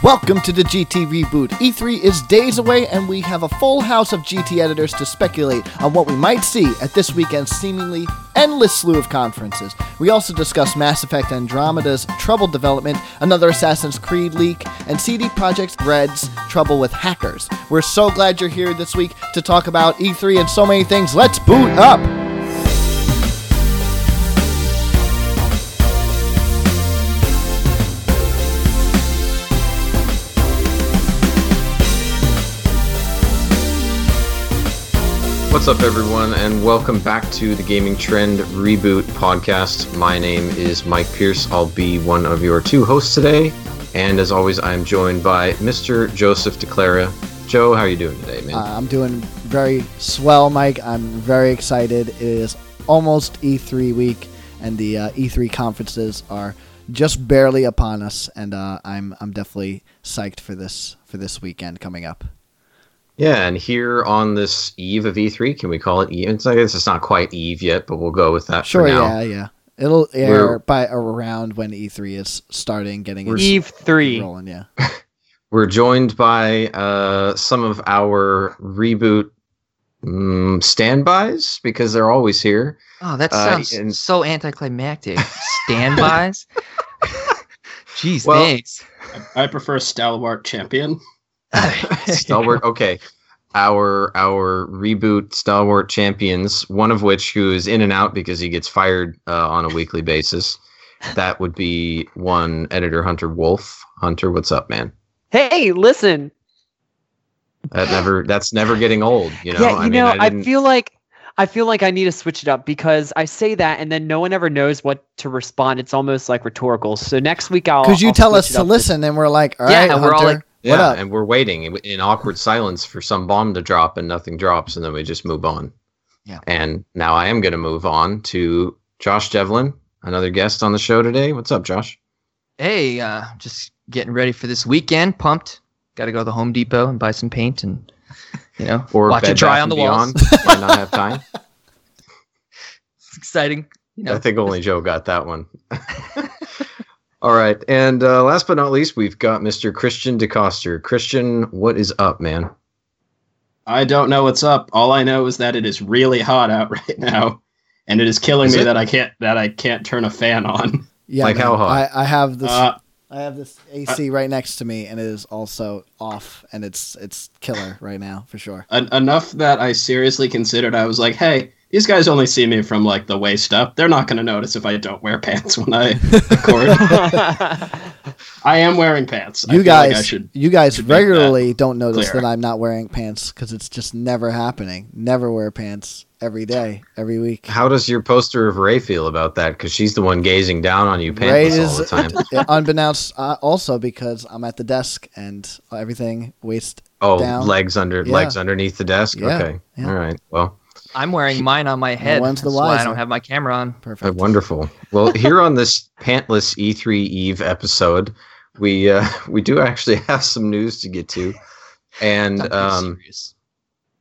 Welcome to the GT Reboot. E3 is days away, and we have a full house of GT editors to speculate on what we might see at this weekend's seemingly endless slew of conferences. We also discuss Mass Effect Andromeda's troubled development, another Assassin's Creed leak, and CD Projekt Red's trouble with hackers. We're so glad you're here this week to talk about E3 and so many things. Let's boot up! What's up, everyone, and welcome back to the Gaming Trend Reboot podcast. My name is Mike Pierce. I'll be one of your two hosts today, and as always, I'm joined by Mr. Joseph DeClara. Joe, how are you doing today, man? Uh, I'm doing very swell, Mike. I'm very excited. It is almost E3 week, and the uh, E3 conferences are just barely upon us, and uh, I'm I'm definitely psyched for this for this weekend coming up. Yeah, and here on this eve of E3, can we call it Eve? It's, I guess it's not quite Eve yet, but we'll go with that Sure, for now. Sure, yeah, yeah. It'll air We're- by around when E3 is starting, getting its Eve three. rolling. Yeah. We're joined by uh, some of our reboot mm, standbys because they're always here. Oh, that Uh, sounds and- so anticlimactic. Standbys. Jeez, Well- thanks. I prefer Stalwart Champion. stalwart okay our our reboot stalwart champions one of which who is in and out because he gets fired uh, on a weekly basis that would be one editor hunter wolf hunter what's up man Hey, listen. that never that's never getting old you know yeah, you i mean know, i, I, feel like I feel like I need to switch it up because I say that and then no one ever knows what to respond. It's almost like rhetorical. So next week I'll Because you I'll tell us to up listen, and we're like, all Yeah, right, and we're all Hunter, like, yeah what up? and we're waiting in, in awkward silence for some bomb to drop and nothing drops and then we just move on Yeah. and now i am going to move on to josh devlin another guest on the show today what's up josh Hey, uh, just getting ready for this weekend. Pumped. Got to go to the Home Depot and buy some paint and you know or watch Bed it dry on the and walls. Beyond. might not have time It's exciting. You know, I think only Joe got that one. All right, and uh, last but not least, we've got Mr. Christian DeCoster. Christian, what is up, man? I don't know what's up. All I know is that it is really hot out right now, and it is killing Is me it? that I can't that I can't turn a fan on. Yeah, Like man, how hot? I, I have this. Uh, I have this AC right next to me, and it is also off, and it's it's killer right now for sure. en- enough that I seriously considered. I was like, hey, these guys only see me from like the waist up. They're not going to notice if I don't wear pants when I record. I am wearing pants. I You feel like guys, I should. you guys should make that regularly don't notice clear. that I'm not wearing pants because it's just never happening. Never wear pants every day, every week. How does your poster of Ray feel about that? Because she's the one gazing down on you Ray pantless all is- the time. Unbeknownst, uh, also because I'm at the desk and everything waist. Oh, Down. legs under Yeah. legs underneath the desk. Yeah, Okay, yeah. all right. Well, I'm wearing mine on my head. one's the That's why I don't have my camera on. uh, Perfect. wonderful. Well, here on this pantless E3 Eve episode, we uh, we do actually have some news to get to, and um,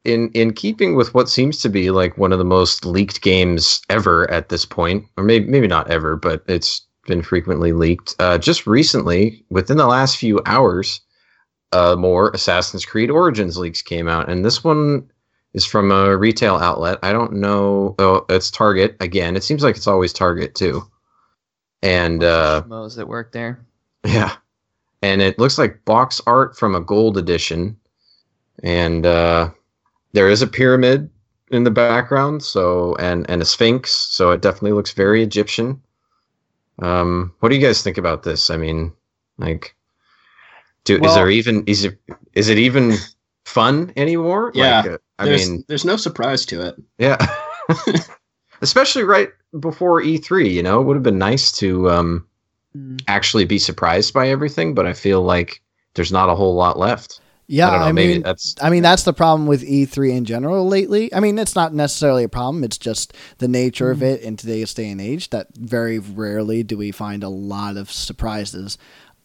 in in keeping with what seems to be like one of the most leaked games ever at this point, or maybe maybe not ever, but it's been frequently leaked. Uh, just recently, within the last few hours, uh, more Assassin's Creed Origins leaks came out, and this one is from a retail outlet. I don't know. Oh, it's Target again. It seems like it's always Target too. And uh, Schmoes that work there. yeah. And it looks like box art from a gold edition. And uh, there is a pyramid in the background, so and and a sphinx, so it definitely looks very Egyptian. Um, what do you guys think about this? I mean, like, do is there even is it is it even fun anymore? Yeah, Like, uh, I There's mean, there's no surprise to it. yeah. Especially right before E3, you know, it would have been nice to um, Mm. actually be surprised by everything, but I feel like there's not a whole lot left. Yeah, I don't know. I maybe mean, that's I mean that's the problem with E3 in general lately. I mean, it's not necessarily a problem. It's just the nature of it in today's day and age that very rarely do we find a lot of surprises.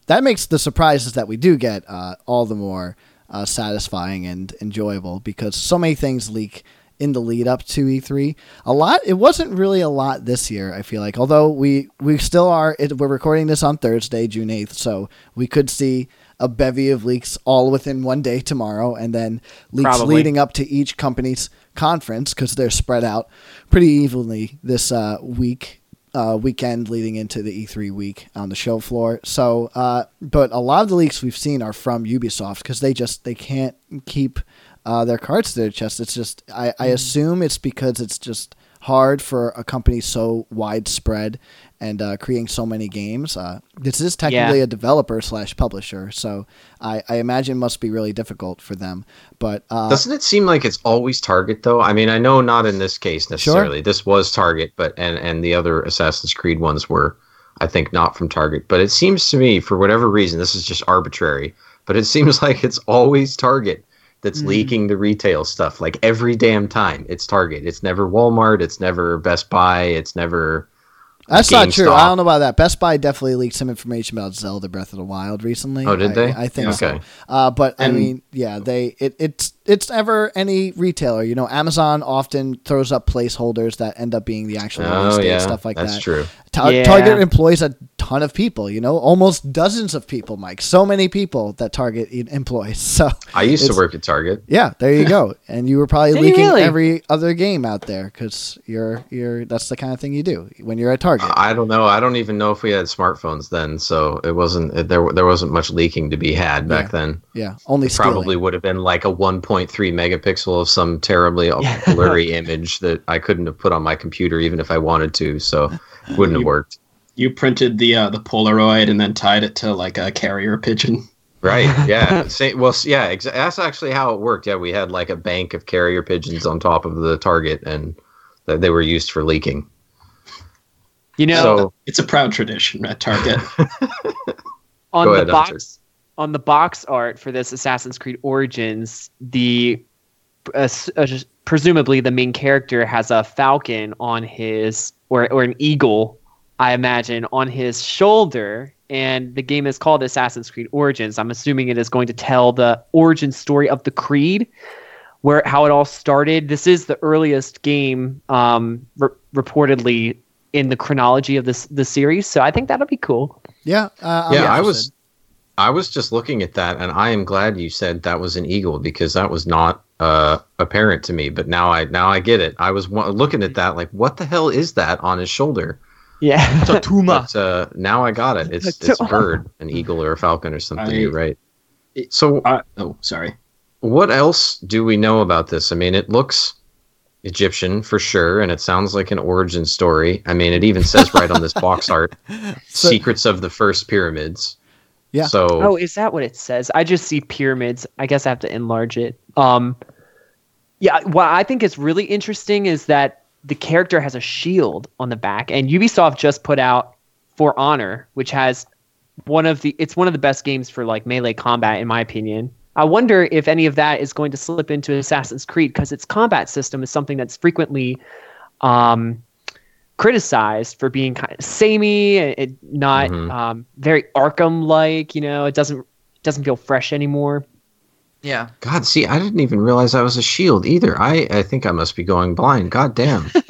That makes the surprises that we do get uh, all the more uh, satisfying and enjoyable because so many things leak in the lead up to E3. A lot. It wasn't really a lot this year. I feel like, although we we still are. It, we're recording this on Thursday, June eighth, so we could see a bevy of leaks all within one day tomorrow, and then leaks Probably. leading up to each company's conference because they're spread out pretty evenly this uh, week. Uh, weekend leading into the E3 week on the show floor. So, uh, but a lot of the leaks we've seen are from Ubisoft because they just they can't keep uh, their cards to their chest. It's just I, I assume it's because it's just hard for a company so widespread and uh, creating so many games. Uh, this is technically Yeah. a developer slash publisher, so I, I imagine must be really difficult for them. But uh, Doesn't it seem like it's always Target though? I mean, I know not in this case necessarily. This was Target, but and and the other Assassin's Creed ones were, I think, not from Target. But it seems to me, for whatever reason, this is just arbitrary. But it seems like it's always Target that's Mm. leaking the retail stuff. Like every damn time, it's Target. It's never Walmart. It's never Best Buy. It's never. That's not true. I don't know about that. Best Buy definitely leaked some information about Zelda Breath of the Wild recently. Oh, did I- they? I, think Yeah. so. Okay. Uh, but I mean, yeah, they it, it's it's ever any retailer. You know, Amazon often throws up placeholders that end up being the actual release Oh date, yeah, stuff like that's that. true. Ta- Yeah. Target employs a ton of people. You know, almost dozens of people, Mike. So many people that Target employs. So I used to work at Target. yeah, there you go. and you were probably Did leaking really? every other game out there because you're you're that's the kind of thing you do when you're at Target. I don't know. I don't even know if we had smartphones then, so it wasn't it, there. There wasn't much leaking to be had back Yeah. then. yeah, only It probably would have been like a 1.3 megapixel of some terribly blurry image that I couldn't have put on my computer even if I wanted to. So it wouldn't have worked. You printed the uh, the Polaroid and then tied it to like a carrier pigeon. Right? Yeah. Say, well, yeah. Exa- that's actually how it worked. Yeah, we had like a bank of carrier pigeons on top of the target, and th- they were used for leaking. You know, so It's a proud tradition at Target. on Go the ahead, box Hunter. On the box art for this Assassin's Creed Origins, the uh, uh, presumably the main character has a falcon on his or or an eagle, I imagine, on his shoulder. And the game is called Assassin's Creed Origins. I'm assuming it is going to tell the origin story of the Creed, where how it all started. This is the earliest game, um, re- reportedly in the chronology of this the series. So I think that'll be cool. Yeah, uh, yeah, I interested. was, I was just looking at that, and I am glad you said that was an eagle because that was not uh, apparent to me. But now I now I get it. I was wa- looking at that like, what the hell is that on his shoulder? Yeah, Totuma. But uh, now I got it. It's it's a bird, an eagle or a falcon or something. I- you're right. it- So Uh, oh, sorry. what else do we know about this? I mean, it looks Egyptian for sure, and it sounds like an origin story. I mean, it even says right on this box art, So- "Secrets of the First Pyramids." Yeah. So Oh, is that what it says? I just see pyramids. I guess I have to enlarge it. Um, yeah, what I think is really interesting is that the character has a shield on the back, and Ubisoft just put out For Honor, which has one of the it's one of the best games for like melee combat in my opinion. I wonder if any of that is going to slip into Assassin's Creed because its combat system is something that's frequently um, criticized for being kind of samey, and it not Mhm. um, very Arkham like. You know, it doesn't it doesn't feel fresh anymore. Yeah. God, see, I didn't even realize I was a shield either. I I think I must be going blind. God damn.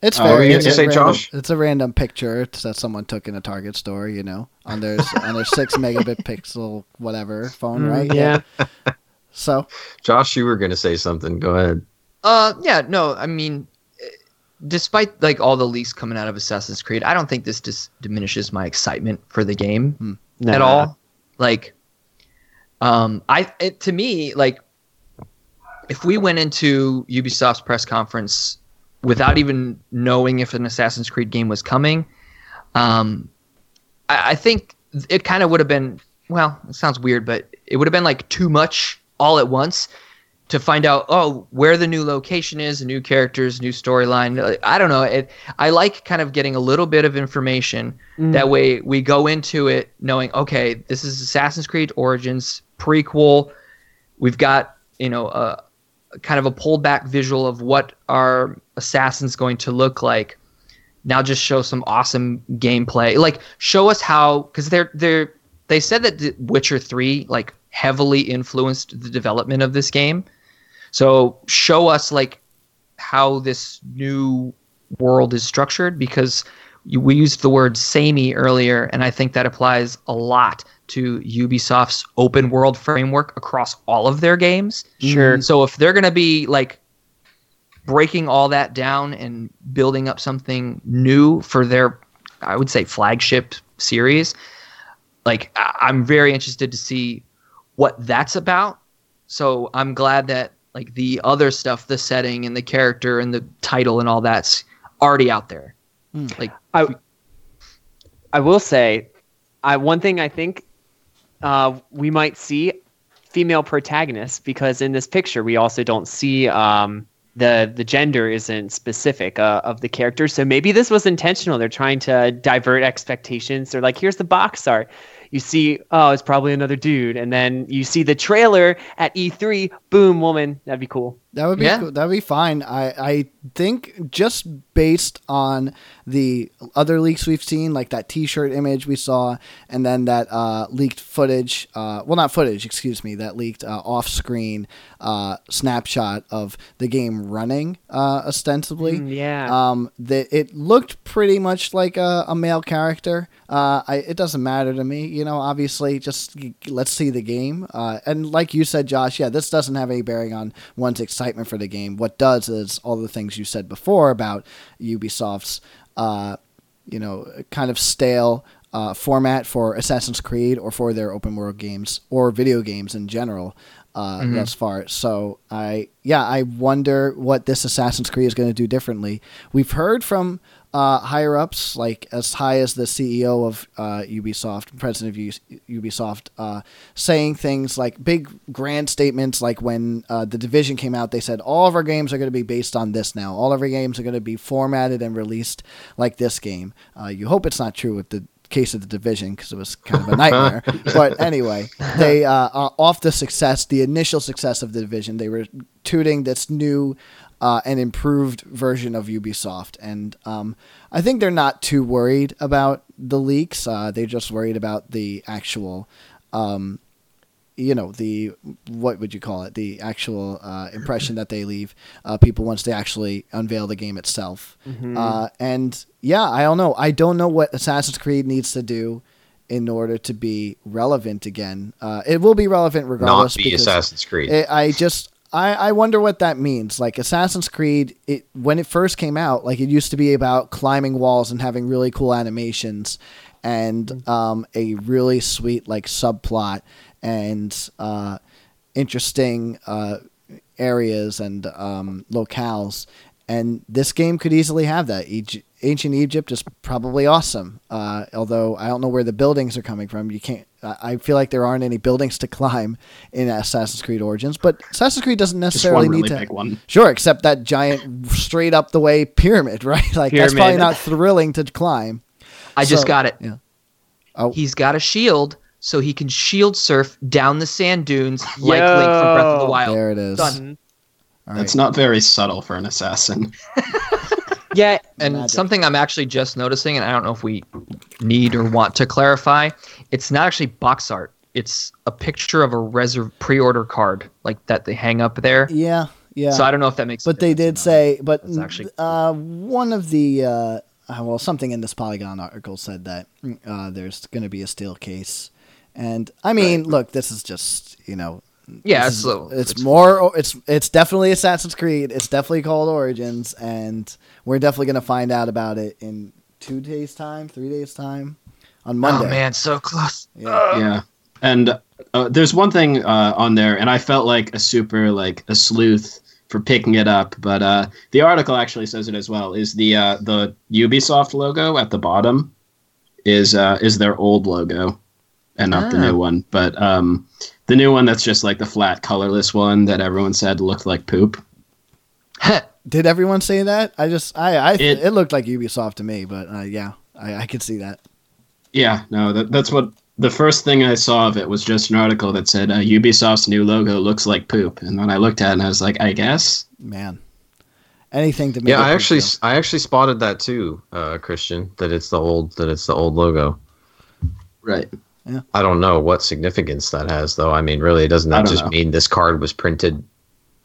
It's Oh, very. were it's, gonna a say, random, Josh? it's a random picture that someone took in a Target store. You know, on their on their six megabit pixel whatever phone, Mm, right? Yeah. So Josh, you were going to say something. Go ahead. Uh, yeah, no, I mean, despite like all the leaks coming out of Assassin's Creed, I don't think this dis- diminishes my excitement for the game No. at all. Like, um, I it, to me like, if we went into Ubisoft's press conference without even knowing if an Assassin's Creed game was coming, um, I, I think it kind of would have been. Well, it sounds weird, but it would have been like too much all at once to find out oh where the new location is, new characters, new storyline. I don't know. It, I like kind of getting a little bit of information. Mm. That way we go into it knowing okay, this is Assassin's Creed Origins prequel. We've got you know a, a kind of a pulled back visual of what our assassin's going to look like. Now just show some awesome gameplay. Like show us how because they're they're they said that The Witcher 3 like heavily influenced the development of this game. So show us like how this new world is structured because we used the word samey earlier, and I think that applies a lot to Ubisoft's open world framework across all of their games. Sure. So if they're going to be like breaking all that down and building up something new for their, I would say, flagship series, like I- I'm very interested to see what that's about. So I'm glad that like the other stuff, the setting and the character and the title and all that's already out there. Mm. Like I I will say, I one thing I think uh, we might see female protagonists because in this picture we also don't see um, the the gender isn't specific uh, of the characters. So maybe this was intentional. They're trying to divert expectations. They're like, here's the box art. You see, oh, it's probably another dude, and then you see the trailer at E3. Boom, woman. That'd be cool. That would be Yeah. cool. That'd be fine. I I think just based on the other leaks we've seen, like that T-shirt image we saw, and then that uh, leaked footage. Uh, well, not footage. Excuse me. That leaked uh, off-screen uh, snapshot of the game running, uh, ostensibly. Mm, yeah. Um, that it looked pretty much like a, a male character. Uh, I, it doesn't matter to me, you know. Obviously, just let's see the game. Uh, and like you said, Josh, yeah, this doesn't have any bearing on one's excitement for the game. What does is all the things you said before about Ubisoft's, uh, you know, kind of stale. Uh, format for Assassin's Creed or for their open world games or video games in general uh, thus far. So I, yeah, I wonder what this Assassin's Creed is going to do differently. We've heard from uh, higher ups, like as high as the CEO of uh, Ubisoft, president of U- Ubisoft, uh, saying things like big grand statements, like when uh, the Division came out, they said all of our games are going to be based on this now. All of our games are going to be formatted and released like this game. Uh, you hope it's not true with the case of the division because it was kind of a nightmare. but anyway, they uh, uh, off the success, the initial success of the division, they were tooting this new uh, and improved version of Ubisoft, and um, I think they're not too worried about the leaks. Uh, they're just worried about the actual. Um, you know the what would you call it the actual uh, impression that they leave uh, people once they actually unveil the game itself uh, and yeah i don't know i don't know what assassin's creed needs to do in order to be relevant again uh, it will be relevant regardless. Not be Assassin's Creed. it, i just I, I wonder what that means like assassin's creed it when it first came out like it used to be about climbing walls and having really cool animations and um, a really sweet like subplot and uh, interesting uh, areas and um, locales. And this game could easily have that. Egy- Ancient Egypt is probably awesome. Uh, although I don't know where the buildings are coming from. You can't. I I feel like there aren't any buildings to climb in Assassin's Creed Origins. But Assassin's Creed doesn't Just necessarily one really need to. big one. Sure, except that giant straight up the way pyramid, right? Like that's probably not thrilling to climb. I just got it. yeah. Oh. He's got a shield, so he can shield surf down the sand dunes like Link from Breath of the Wild. There it is. Done. All That's right. not very subtle for an assassin. yeah. And Magic. something I'm actually just noticing, and I don't know if we need or want to clarify, it's not actually box art. It's a picture of a reserve pre-order card, like that they hang up there. Yeah, yeah. So I don't know if that makes. a but they did say, but That's actually- uh, one of the uh, uh, well, something in this Polygon article said that uh, there's going to be a steel case, and I mean, look, this is just you know, Yeah, it's is- so- it's, it's- more, it's it's definitely Assassin's Creed. It's definitely called Origins, and we're definitely going to find out about it in two days' time, three days' time, on Monday. Oh man, so close. Yeah. yeah and uh, there's one thing uh, on there and i felt like a super like a sleuth for picking it up but uh, the article actually says it as well is the uh, the ubisoft logo at the bottom is uh, is their old logo and not the Ah. new one but um, the new one that's just like the flat colorless one that everyone said looked like poop Did everyone say that? I just, I, I, it, It- looked like Ubisoft to me, but uh, yeah, I, I could see that. yeah no that, that's what the first thing i saw of it was just an article that said uh, ubisoft's new logo looks like poop and then i looked at it and i was like i guess Man, anything to make. yeah, it I actually, fulfill. I actually spotted that too, uh, Christian. That it's the old, that it's the old logo. right I don't know what significance that has, though. I mean, really, doesn't that just know. mean this card was printed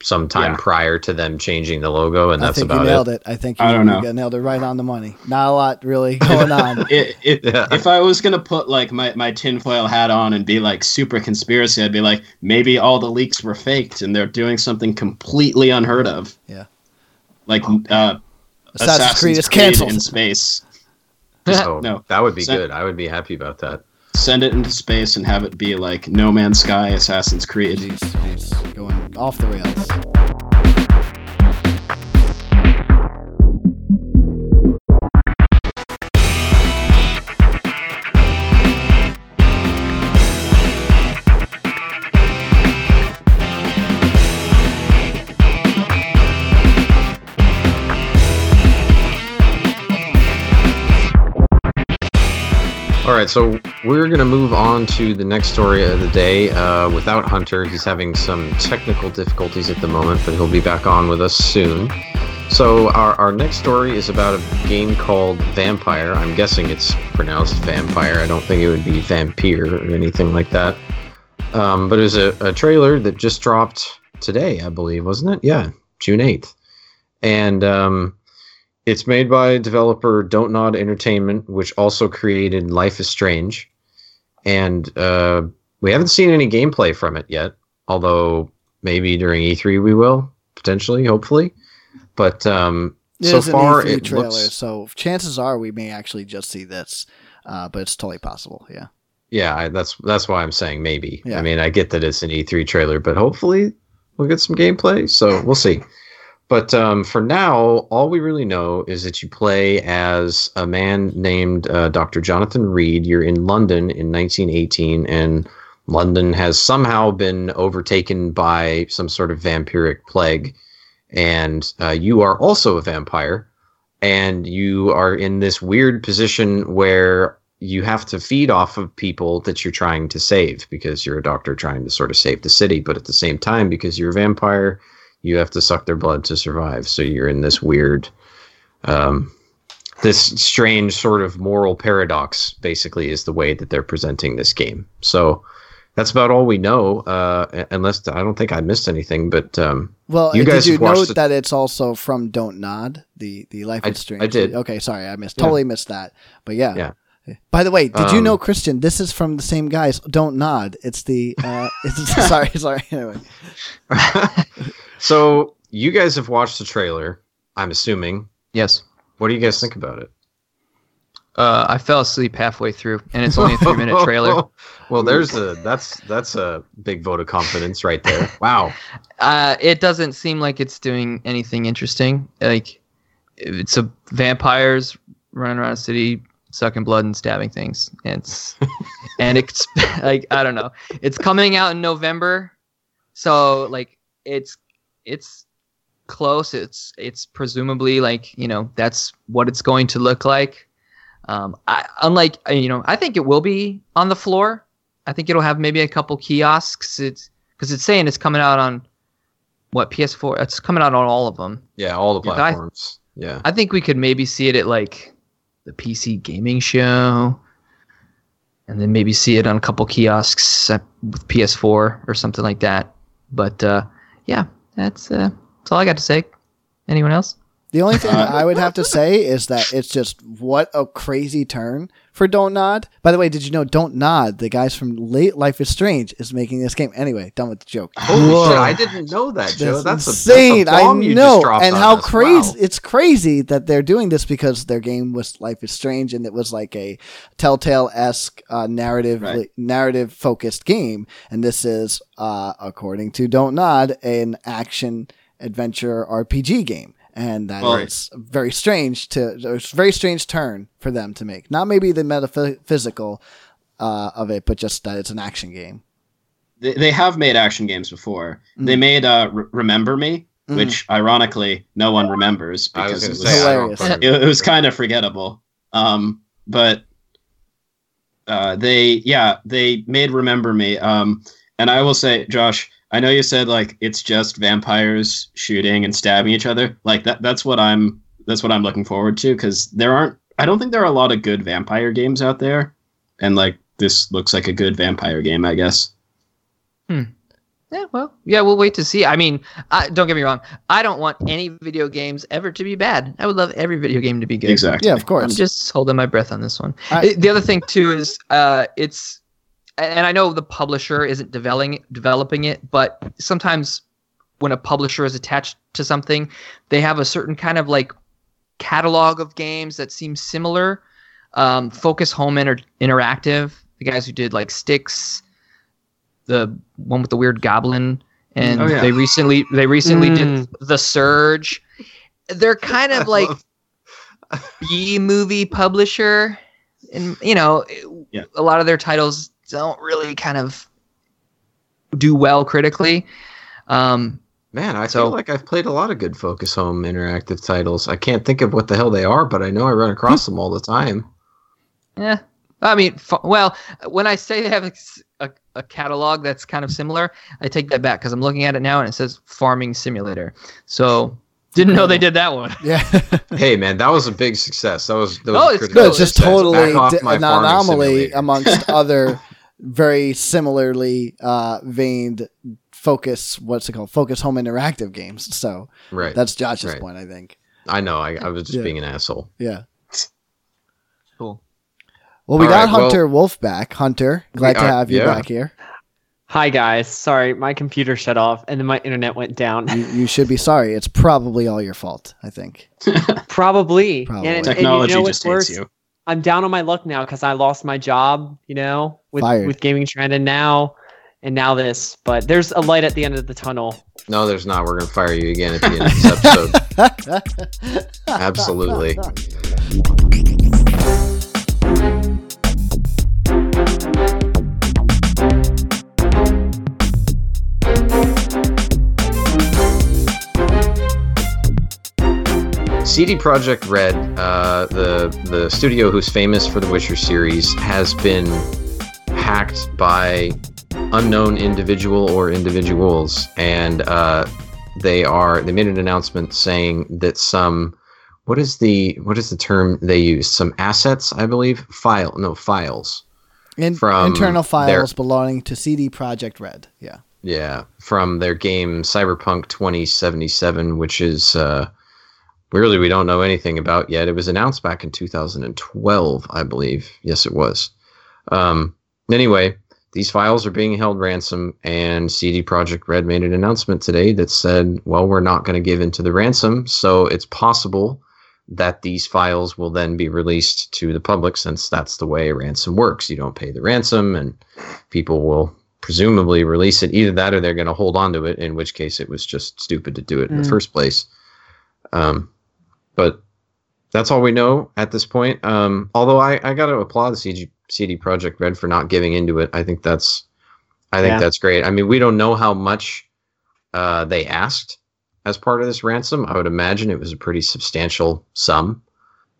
sometime Yeah. prior to them changing the logo, and I that's think about you nailed it. it. I think you, I don't know. you nailed it right on the money. Not a lot really going on. It, it, Yeah. If I was gonna put like my, my tinfoil hat on and be like super conspiracy, I'd be like, maybe all the leaks were faked and they're doing something completely unheard of. Yeah. Like uh, Assassin's, Creed is canceled. in space. So No. that would be So- good. I would be happy about that. Send it into space and have it be like No Man's Sky, Assassin's Creed. Jeez, jeez, going off the rails. All right, so we're going to move on to the next story of the day. Uh, without Hunter, he's having some technical difficulties at the moment, but he'll be back on with us soon. So, our, our next story is about a game called Vampyr. I'm guessing it's pronounced Vampire. I don't think it would be Vampire or anything like that. Um, but it was a, a trailer that just dropped today, I believe, wasn't it? Yeah, June 8th. And um, it's made by developer Don't Nod Entertainment, which also created Life is Strange. And uh, we haven't seen any gameplay from it yet, although maybe during E3 we will, potentially, hopefully. But um, It so far, E3 it trailer, looks. so chances are we may actually just see this, uh, but it's totally possible. Yeah. Yeah, I, that's that's why I'm saying maybe. Yeah. I mean, I get that it's an E3 trailer, but hopefully we'll get some gameplay. So we'll see. But um, for now, all we really know is that you play as a man named uh, Dr. Jonathan Reed. You're in London in 1918, and London has somehow been overtaken by some sort of vampiric plague. And uh, you are also a vampire, and you are in this weird position where you have to feed off of people that you're trying to save because you're a doctor trying to sort of save the city. But at the same time, because you're a vampire, you have to suck their blood to survive. So you're in this weird, um, this strange sort of moral paradox, basically, is the way that they're presenting this game. So that's about all we know, uh, unless I don't think I missed anything. But um, Well, You guys did you note the- that it's also from Don't Nod, the the Life I- is Strange? I did. Okay, sorry, I missed. Yeah. Totally missed that. But yeah. Yeah. By the way, did you Um, know, Christian? This is from the same guys. Don't nod. It's the. Uh, it's, sorry, sorry. Anyway, so you guys have watched the trailer, I'm assuming. Yes. What do you guys think about it? Uh, I fell asleep halfway through, and it's only a three minute trailer. well, there's a that's that's a big vote of confidence right there. Wow. Uh, it doesn't seem like it's doing anything interesting. Like it's a vampires running around a city, sucking blood and stabbing things. It's and it's like I don't know. It's coming out in November, so like it's it's close. It's it's presumably like you know that's what it's going to look like. Um, I, unlike uh, you know, I think it will be on the floor. I think it'll have maybe a couple kiosks. It's because it's saying it's coming out on what PS4. It's coming out on all of them. Yeah, all the Yeah, I- platforms. Yeah. I think we could maybe see it at like the PC gaming show, and then maybe see it on a couple kiosks with PS4 or something like that. But uh, yeah, that's uh, that's all I got to say. Anyone else? the only thing Uh, I would have to say is that it's just what a crazy turn for Don't Nod. By the way, did you know Don't Nod, the guys from Late Life is Strange, is making this game? Anyway, done with the joke. Holy Whoa. shit! I didn't know that, Joe. That's, That's a, insane. that's a bomb I you know, just and on how us. crazy Wow. it's crazy that they're doing this because their game was Life is Strange, and it was like a Telltale esque uh, narrative Right. narrative focused game, and this is, uh, according to Don't Nod, an action adventure RPG game. And that Well- is very strange to it's a very strange turn for them to make. Not maybe the metaphysical uh, of it, but just that it's an action game. They, they have made action games before. They made uh, Re- Remember Me, Mhm. which ironically no one remembers I was because it was, hilarious. it, it was kind of forgettable. Um, but uh, they, yeah, they made Remember Me. Um, and I will say, Josh, I know you said like it's just vampires shooting and stabbing each other. Like that, that's what I'm. That's what I'm looking forward to because there aren't. I don't think there are a lot of good vampire games out there, and like this looks like a good vampire game, I guess. Yeah, Yeah, well, yeah, we'll wait to see. I mean, I, don't get me wrong. I don't want any video games ever to be bad. I would love every video game to be good. Exactly. Yeah, of course. I'm course. just holding my breath on this one. I- the other thing too is uh, it's, and I know the publisher isn't developing developing it, but sometimes when a publisher is attached to something, they have a certain kind of like catalog of games that seem similar. Um, Focus Home Inter- Interactive, the guys who did like Styx, the one with the weird goblin, and Oh, yeah. they recently they recently did Mm. The Surge. They're kind of like B movie publisher, and you know, Yeah. a lot of their titles don't really kind of do well critically. Um, Man, I So- feel like I've played a lot of good Focus Home interactive titles. I can't think of what the hell they are, but I know I run across them all the time. yeah, I mean, f- well, when I say they have a, a, a catalog that's kind of similar, I take that back because I'm looking at it now and it says Farming Simulator. So didn't know they did that one. yeah. hey, man, that was a big success. That was, that was Oh, it's critical no, it's just success. totally Back off di- my an anomaly simulator. amongst other very similarly uh, veined focus. What's it called? Focus home interactive games. So right. that's Josh's Right. point, I think. I know. I, I was just Yeah. being an asshole. Yeah. Cool. Well, we All got right, well- Hunter Wolf back. Hunter, glad We to are- have you yeah. back here. Hi guys, sorry, my computer shut off and then my internet went down. You, you should be sorry. It's probably all your fault. I think. Probably. Probably. And, and Technology you know just what's hates worse? you. I'm down on my luck now because I lost my job. You know, with Fired. with gaming trend, and now and now this. But there's a light at the end of the tunnel. No, there's not. We're going to fire you again at the end of this episode. Absolutely. CD Projekt Red, uh, the the studio who's famous for the Witcher series, has been hacked by unknown individual or individuals, and uh, they are they made an announcement saying that some what is the what is the term they use? Some assets, I believe, file no files. In, From internal their- files belonging to CD Projekt Red. Yeah. Yeah, from their game Cyberpunk 2077, which is uh, really we don't know anything about yet. It was announced back in 2012, I believe. Yes, it was. Um, anyway, these files are being held ransom, and CD Projekt Red made an announcement today that said, "Well, we're not going to give in to the ransom, so it's possible." That these files will then be released to the public, since that's the way ransom works. You don't pay the ransom, and people will presumably release it. Either that or they're going to hold on to it, in which case it was just stupid to do it in the Mm. first place. Um, but that's all we know at this point. Um, although I, I got to applaud the CG, CD Projekt Red for not giving into it. I think that's I think Yeah. that's great. I mean, we don't know how much uh, they asked as part of this ransom. I would imagine it was a pretty substantial sum.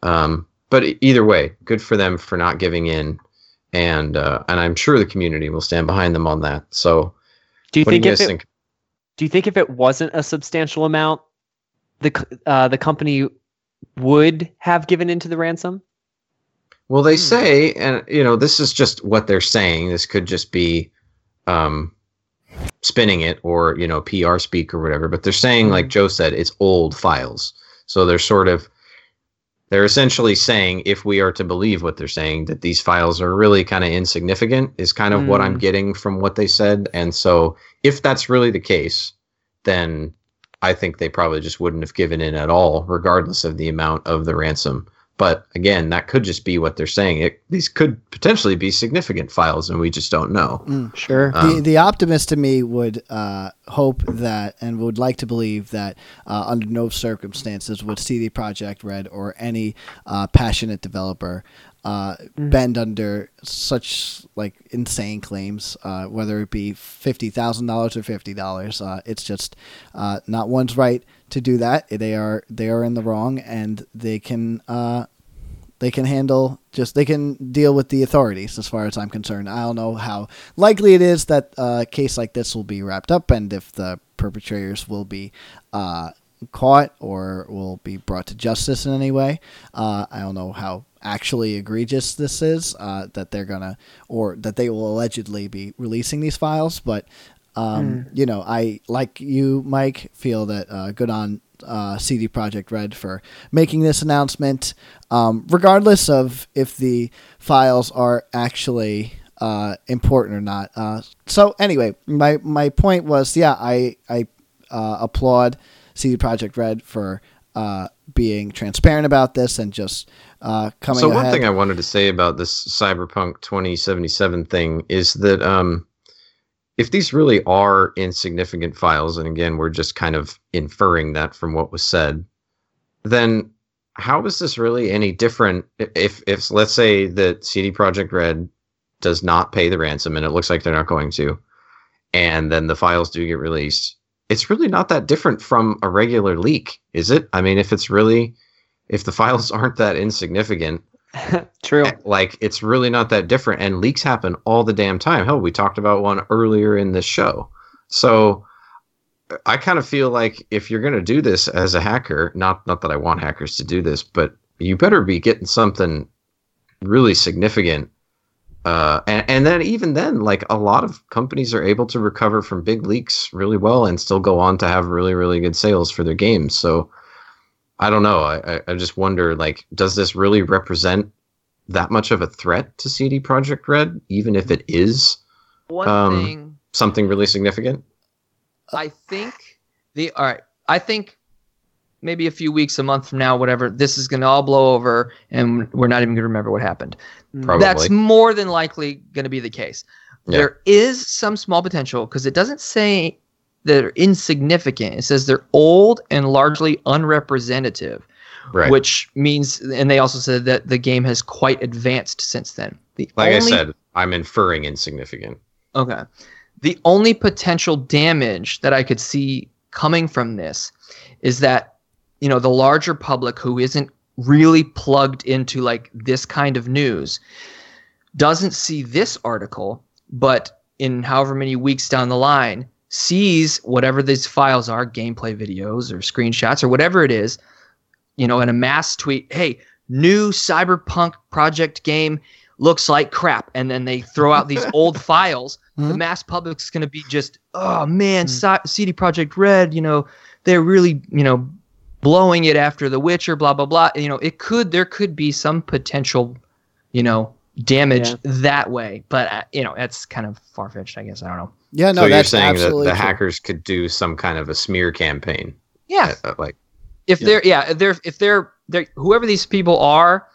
Um, but either way, good for them for not giving in, and uh, and I'm sure the community will stand behind them on that. So, Do you what do you think if it, think? do you think if it wasn't a substantial amount, the uh, the company would have given into the ransom? Well, they Hmm. say, and you know, this is just what they're saying. This could just be um, spinning it, or you know, PR speak or whatever. But they're saying, like Joe said, it's old files. So they're sort of, they're essentially saying, if we are to believe what they're saying, that these files are really kind of insignificant. Is kind of what I'm Hmm. getting from what they said. And so, if that's really the case, then I think they probably just wouldn't have given in at all, regardless of the amount of the ransom. But again, that could just be what they're saying. It, these could potentially be significant files, and we just don't know. Sure. the, Um, the optimist to me would uh, hope that and would like to believe that uh, under no circumstances would CD Projekt Red or any uh, passionate developer uh, bend under such like insane claims, uh, whether it be fifty thousand dollars or fifty dollars. Uh, it's just uh, not one's right to do that. They are they are in the wrong, and they can. Uh, they can handle just they can deal with the authorities as far as i'm concerned i don't know how likely it is that uh, a case like this will be wrapped up and if the perpetrators will be uh, caught or will be brought to justice in any way uh, i don't know how actually egregious this is uh, that they're gonna or that they will allegedly be releasing these files but Um, You know, I like you, Mike. Feel that uh, good on uh, CD Projekt Red for making this announcement, um, regardless of if the files are actually uh, important or not. Uh, so anyway, my my point was, yeah, I I uh, applaud CD Projekt Red for uh, being transparent about this and just uh, coming. So one ahead. thing I wanted to say about this Cyberpunk 2077 thing is that um, if these really are insignificant files, and again we're just kind of inferring that from what was said, then how is this really any different? If if let's say that CD Projekt Red does not pay the ransom, and it looks like they're not going to, and then the files do get released, it's really not that different from a regular leak, is it? I mean, if it's really if the files aren't that insignificant, True. like it's really not that different and leaks happen all the damn time. Hell we talked about one earlier in this show. So i kind of feel like if you're going to do this as a hacker not not that i want hackers to do this but you better be getting something really significant uh, and, and then even then like a lot of companies are able to recover from big leaks really well and still go on to have really really good sales for their games. So I don't know. I, I- just wonder, like, does this really represent that much of a threat to CD Projekt Red, even if it is One Um, thing something really significant? I think the all right. I think maybe a few weeks, a month from now, whatever. This is going to all blow over, and we're not even going to remember what happened. Probably. That's more than likely going to be the case. Yeah. There is some small potential because it doesn't say they're insignificant. It says they're old and largely unrepresentative, right. which means, and they also said that the game has quite advanced since then. The like I said, I'm inferring insignificant. Okay. The only potential damage that I could see coming from this is that, you know, the larger public who isn't really plugged into like this kind of news doesn't see this article, but in however many weeks down the line sees whatever these files are, gameplay videos or screenshots or whatever it is, you know, in a mass tweet, hey, new cyberpunk project game looks like crap and then they throw out these old files the Mhm. mass public's going to be just oh man C- cd projekt red you know they're really you know blowing it after the witcher blah blah blah you know it could there could be some potential you know damage Yeah. that way but uh, you know that's kind of far-fetched i guess i don't know yeah, no, so you're that's saying that the true. hackers could do some kind of a smear campaign? yeah Uh, like, if Yeah. they're yeah if they're if they're they're whoever these people are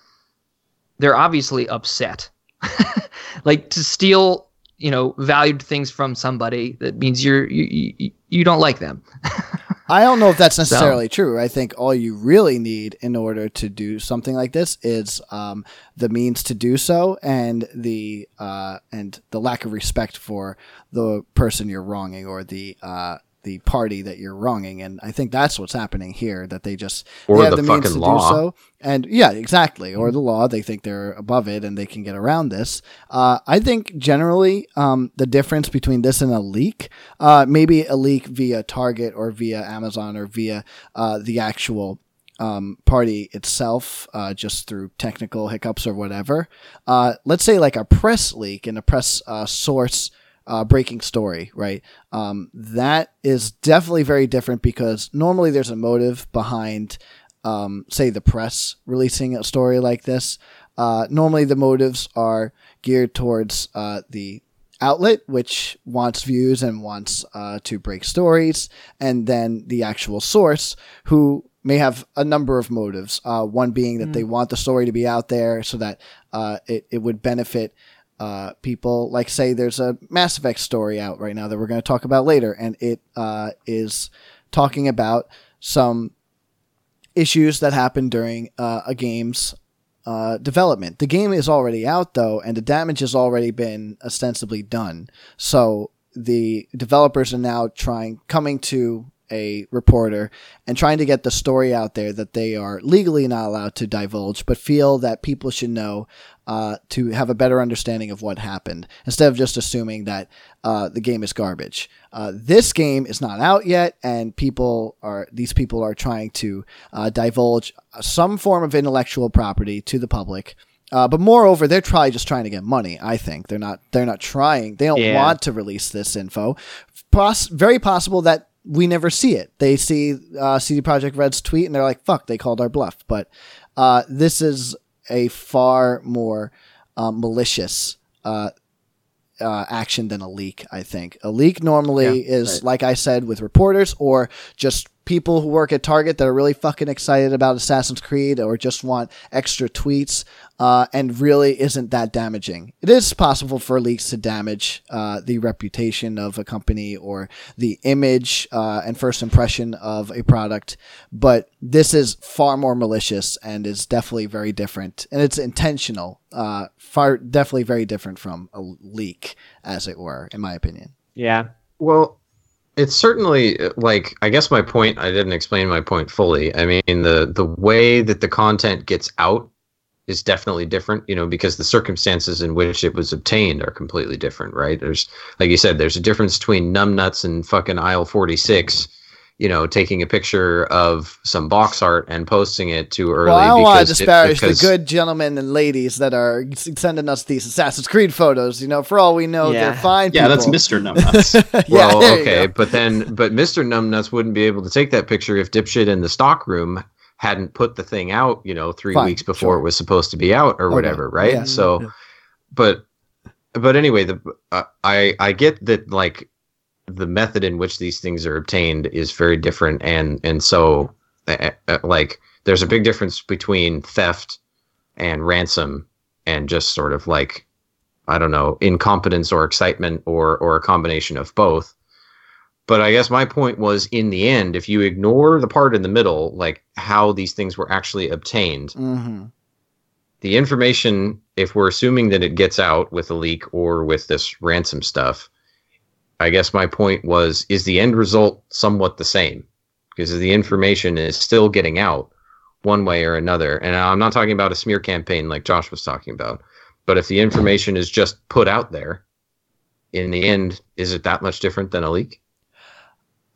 they're obviously upset like to steal you know valued things from somebody that means you're you you, you don't like them I don't know if that's necessarily true. I think all you really need in order to do something like this is um, the means to do so and the uh, and the lack of respect for the person you're wronging or the uh, the party that you're wronging. And I think that's what's happening here. That they just Or they have the the, means to law. do so. And yeah, exactly. Or the law. They think they're above it and they can get around this. Uh, I think generally um, the difference between this and a leak, uh, maybe a leak via Target or via Amazon or via uh, the actual um, party itself, uh, just through technical hiccups or whatever. Uh, let's say like a press leak and a press uh, source uh, breaking story, right? Um, that is definitely very different because normally there's a motive behind, um, say, the press releasing a story like this. Uh, normally the motives are geared towards uh, the outlet, which wants views and wants uh, to break stories, and then the actual source, who may have a number of motives. Uh, one being that they want the story to be out there so that uh, it, it would benefit uh, people. Like, say, there's a Mass Effect story out right now that we're going to talk about later, and it uh, is talking about some issues that happened during uh, a game's uh, development. The game is already out though, and the damage has already been ostensibly done. So the developers are now trying, coming to a reporter and trying to get the story out there that they are legally not allowed to divulge, but feel that people should know uh, to have a better understanding of what happened instead of just assuming that uh, the game is garbage. Uh, this game is not out yet, and people are these people are trying to uh, divulge some form of intellectual property to the public Uh, but moreover, they're probably just trying to get money. I think they're not. They're not trying. They don't Yeah. want to release this info. Poss- very possible that we never see it. They see uh, CD Projekt Red's tweet and they're like, "Fuck!" They called our bluff. But uh, this is a far more um, malicious uh, uh, action than a leak. I think a leak normally is right. like I said with reporters or just people who work at Target that are really fucking excited about Assassin's Creed or just want extra tweets uh, and really isn't that damaging. It is possible for leaks to damage uh, the reputation of a company or the image uh, and first impression of a product, but this is far more malicious and is definitely very different, and it's intentional. Uh, far definitely very different from a leak, as it were, in my opinion. Yeah. Well, it's certainly like I guess my point. I didn't explain my point fully. I mean the the way that the content gets out is definitely different. You know because the circumstances in which it was obtained are completely different. Right? There's like you said. There's a difference between numbnuts and fucking aisle forty six. You know, taking a picture of some box art and posting it too early. Well, I don't want to because it- disparage the good gentlemen and ladies that are sending us these Assassin's Creed photos. You know, for all we know, Yeah. they're fine. Yeah, that's. Mr. Numbnuts. yeah, well, there okay, but then, but Mr. Numbnuts wouldn't be able to take that picture if dipshit in the stock room hadn't put the thing out, you know, three Fine, weeks before sure. it was supposed to be out or Okay, whatever, right? yeah. So, Yeah. but, but anyway, the uh, I I get that like the method in which these things are obtained is very different, and and so uh, uh, like there's a big difference between theft and ransom and just sort of like I don't know, incompetence or excitement or or a combination of both. But I guess my point was in the end, if you ignore the part in the middle, like how these things were actually obtained, Mhm. the information, if we're assuming that it gets out with a leak or with this ransom stuff, I guess my point was is the end result somewhat the same? Because the information is still getting out one way or another. And I'm not talking about a smear campaign like Josh was talking about. But if the information is just put out there, in the end, is it that much different than a leak?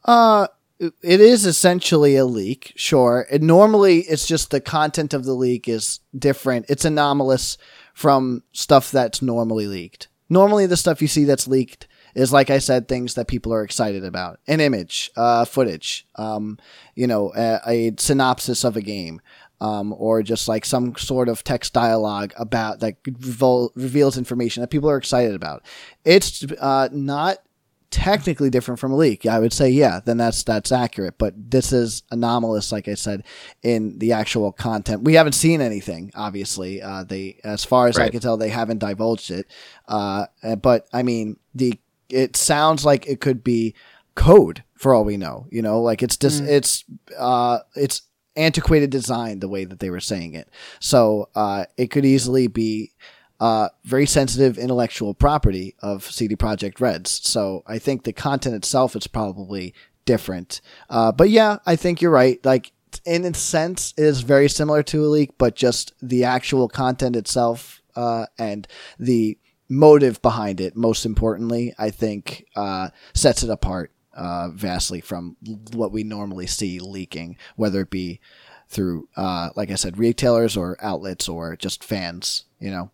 Uh, it is essentially a leak, sure. And normally, it's just the content of the leak is different. It's anomalous from stuff that's normally leaked. Normally, the stuff you see that's leaked is, like I said, things that people are excited about: an image, uh, footage, um, you know, a, a synopsis of a game. Um, or just like some sort of text dialogue about that reveal, reveals information that people are excited about. It's uh, not technically different from a leak. I would say, yeah, then that's that's accurate. But this is anomalous, like I said, in the actual content. We haven't seen anything, obviously. Uh, they, as far as I can tell, they haven't divulged it. Uh, uh, but I mean, the it sounds like it could be code for all we know. You know, like it's just it's uh it's antiquated design the way that they were saying it. So uh, it could easily be uh, very sensitive intellectual property of CD Projekt Reds. So I think the content itself is probably different. Uh, but yeah, I think you're right. Like in a sense, it is very similar to a leak, but just the actual content itself uh, and the motive behind it, most importantly, I think uh, sets it apart uh, vastly from what we normally see leaking, whether it be through, uh, like I said, retailers or outlets or just fans. You know.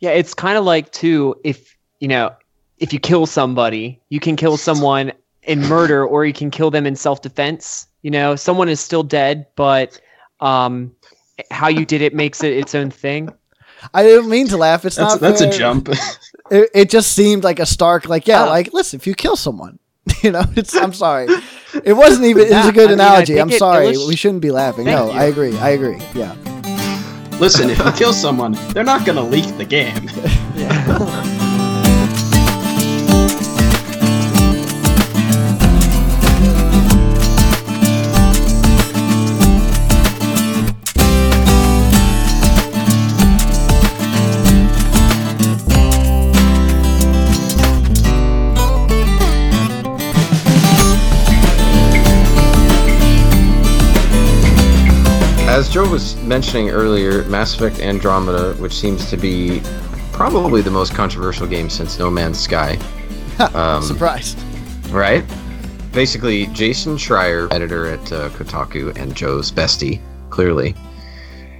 Yeah, it's kind of like too if you know if you kill somebody, you can kill someone in murder or you can kill them in self-defense. You know, someone is still dead, but um, how you did it makes it its own thing. I didn't mean to laugh. It's That's not. that's a jump. It, it just seemed like a stark, like yeah, Oh. like listen, if you kill someone, you know, it's. I'm sorry, it wasn't even. It was a good I analogy. think I'm sorry, illust- we shouldn't be laughing. Thank no, you. I agree. I agree. Yeah. Listen, if you kill someone, they're not gonna leak the game. As Joe was mentioning earlier, Mass Effect Andromeda, which seems to be probably the most controversial game since No Man's Sky, um, Surprised. right? Basically, Jason Schreier, editor at uh, Kotaku and Joe's bestie, clearly,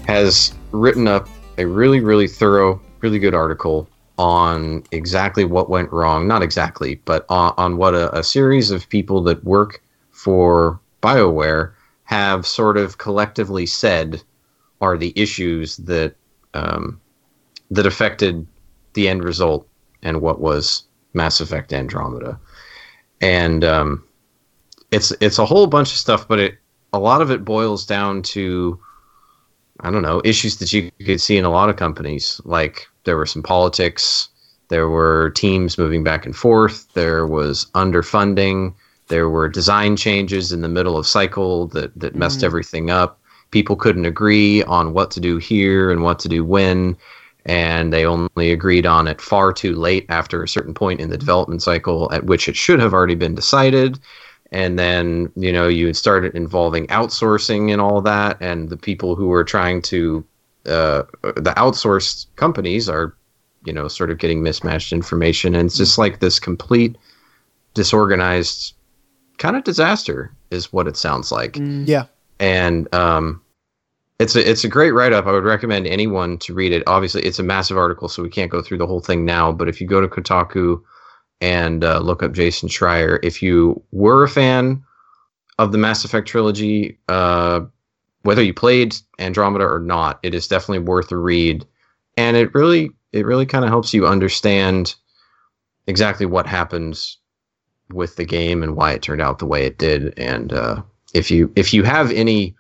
has written up a really, really thorough, really good article on exactly what went wrong. Not exactly, but on, on what a, a series of people that work for BioWare have sort of collectively said are the issues that um, that affected the end result and what was Mass Effect Andromeda. And um, it's it's a whole bunch of stuff, but it a lot of it boils down to I don't know issues that you could see in a lot of companies. Like there were some politics, there were teams moving back and forth, there was underfunding, there were design changes in the middle of cycle that that messed Mm. everything up. People couldn't agree on what to do here and what to do when, and they only agreed on it far too late after a certain point in the development cycle at which it should have already been decided and then you know you started involving outsourcing and all that and the people who were trying to uh, the outsourced companies are you know sort of getting mismatched information and it's just like this complete disorganized kind of disaster is what it sounds like Mm. Yeah. and um, it's a it's a great write up. I would recommend anyone to read it. Obviously, it's a massive article, so we can't go through the whole thing now. But if you go to Kotaku and uh, look up Jason Schreier, if you were a fan of the Mass Effect trilogy, uh, whether you played Andromeda or not, it is definitely worth a read. And it really it really kind of helps you understand exactly what happens with the game and why it turned out the way it did. And uh, if you if you have any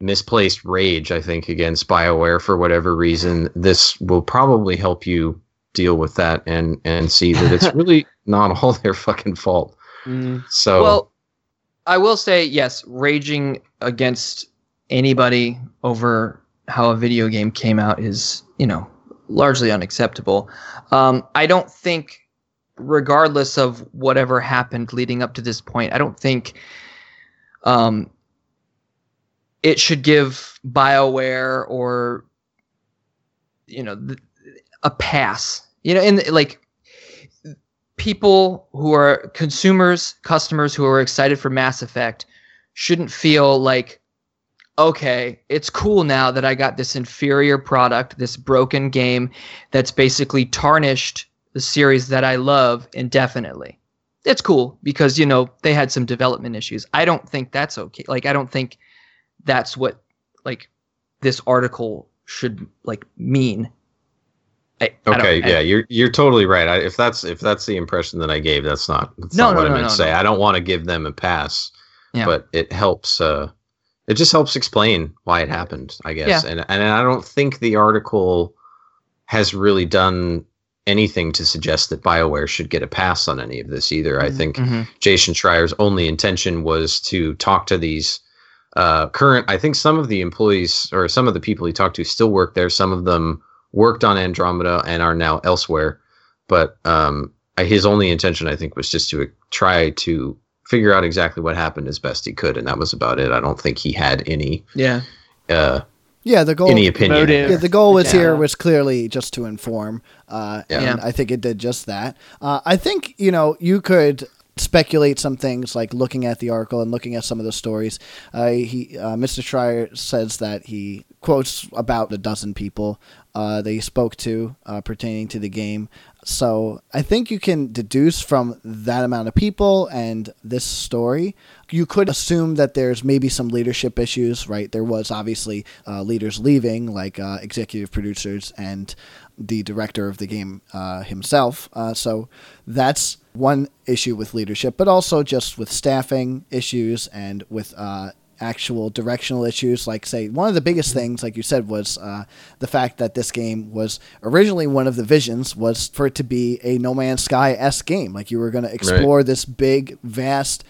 misplaced rage, I think against Bioware for whatever reason, this will probably help you deal with that and and see that it's really not all their fucking fault. Mm. So Well, I will say yes, raging against anybody over how a video game came out is, you know, largely unacceptable. Um, I don't think, regardless of whatever happened leading up to this point, I don't think um, it should give BioWare or, you know, a pass. You know, and like people who are consumers, customers who are excited for Mass Effect shouldn't feel like, okay, it's cool now that I got this inferior product, this broken game that's basically tarnished the series that I love indefinitely. It's cool because, you know, they had some development issues. I don't think that's okay. Like, I don't think that's what, like, this article should, like, mean. I, I okay, I- yeah, you're you're totally right. I, if that's if that's the impression that I gave, that's not that's No, not no, what no, I meant no, to say. I don't want to give them a pass, Yeah. but it helps. Uh, it just helps explain why it happened, I guess. Yeah. And and I don't think the article has really done anything to suggest that Bioware should get a pass on any of this either. I Mhm. think Mhm. Jason Schreier's only intention was to talk to these uh, current. I think some of the employees or some of the people he talked to still work there. Some of them worked on Andromeda and are now elsewhere. But um, his only intention, I think, was just to try to figure out exactly what happened as best he could, and that was about it. I don't think he had any Yeah. uh, Yeah, the goal. any opinion. motive. Yeah, the goal was here was clearly just to inform, uh, Yeah. and I think it did just that. Uh, I think you know you could speculate some things like looking at the article and looking at some of the stories. Uh, he, uh, Mr. Schreier says that he quotes about a dozen people uh, that he spoke to uh, pertaining to the game. So I think you can deduce from that amount of people and this story, you could assume that there's maybe some leadership issues, right? There was obviously uh, leaders leaving, like uh, executive producers and the director of the game uh, himself. Uh, so that's one issue with leadership, but also just with staffing issues and with uh, actual directional issues. Like, say, one of the biggest things, like you said, was uh, the fact that this game was originally one of the visions was for it to be a No Man's Sky s game. Like, you were going to explore this big, vast,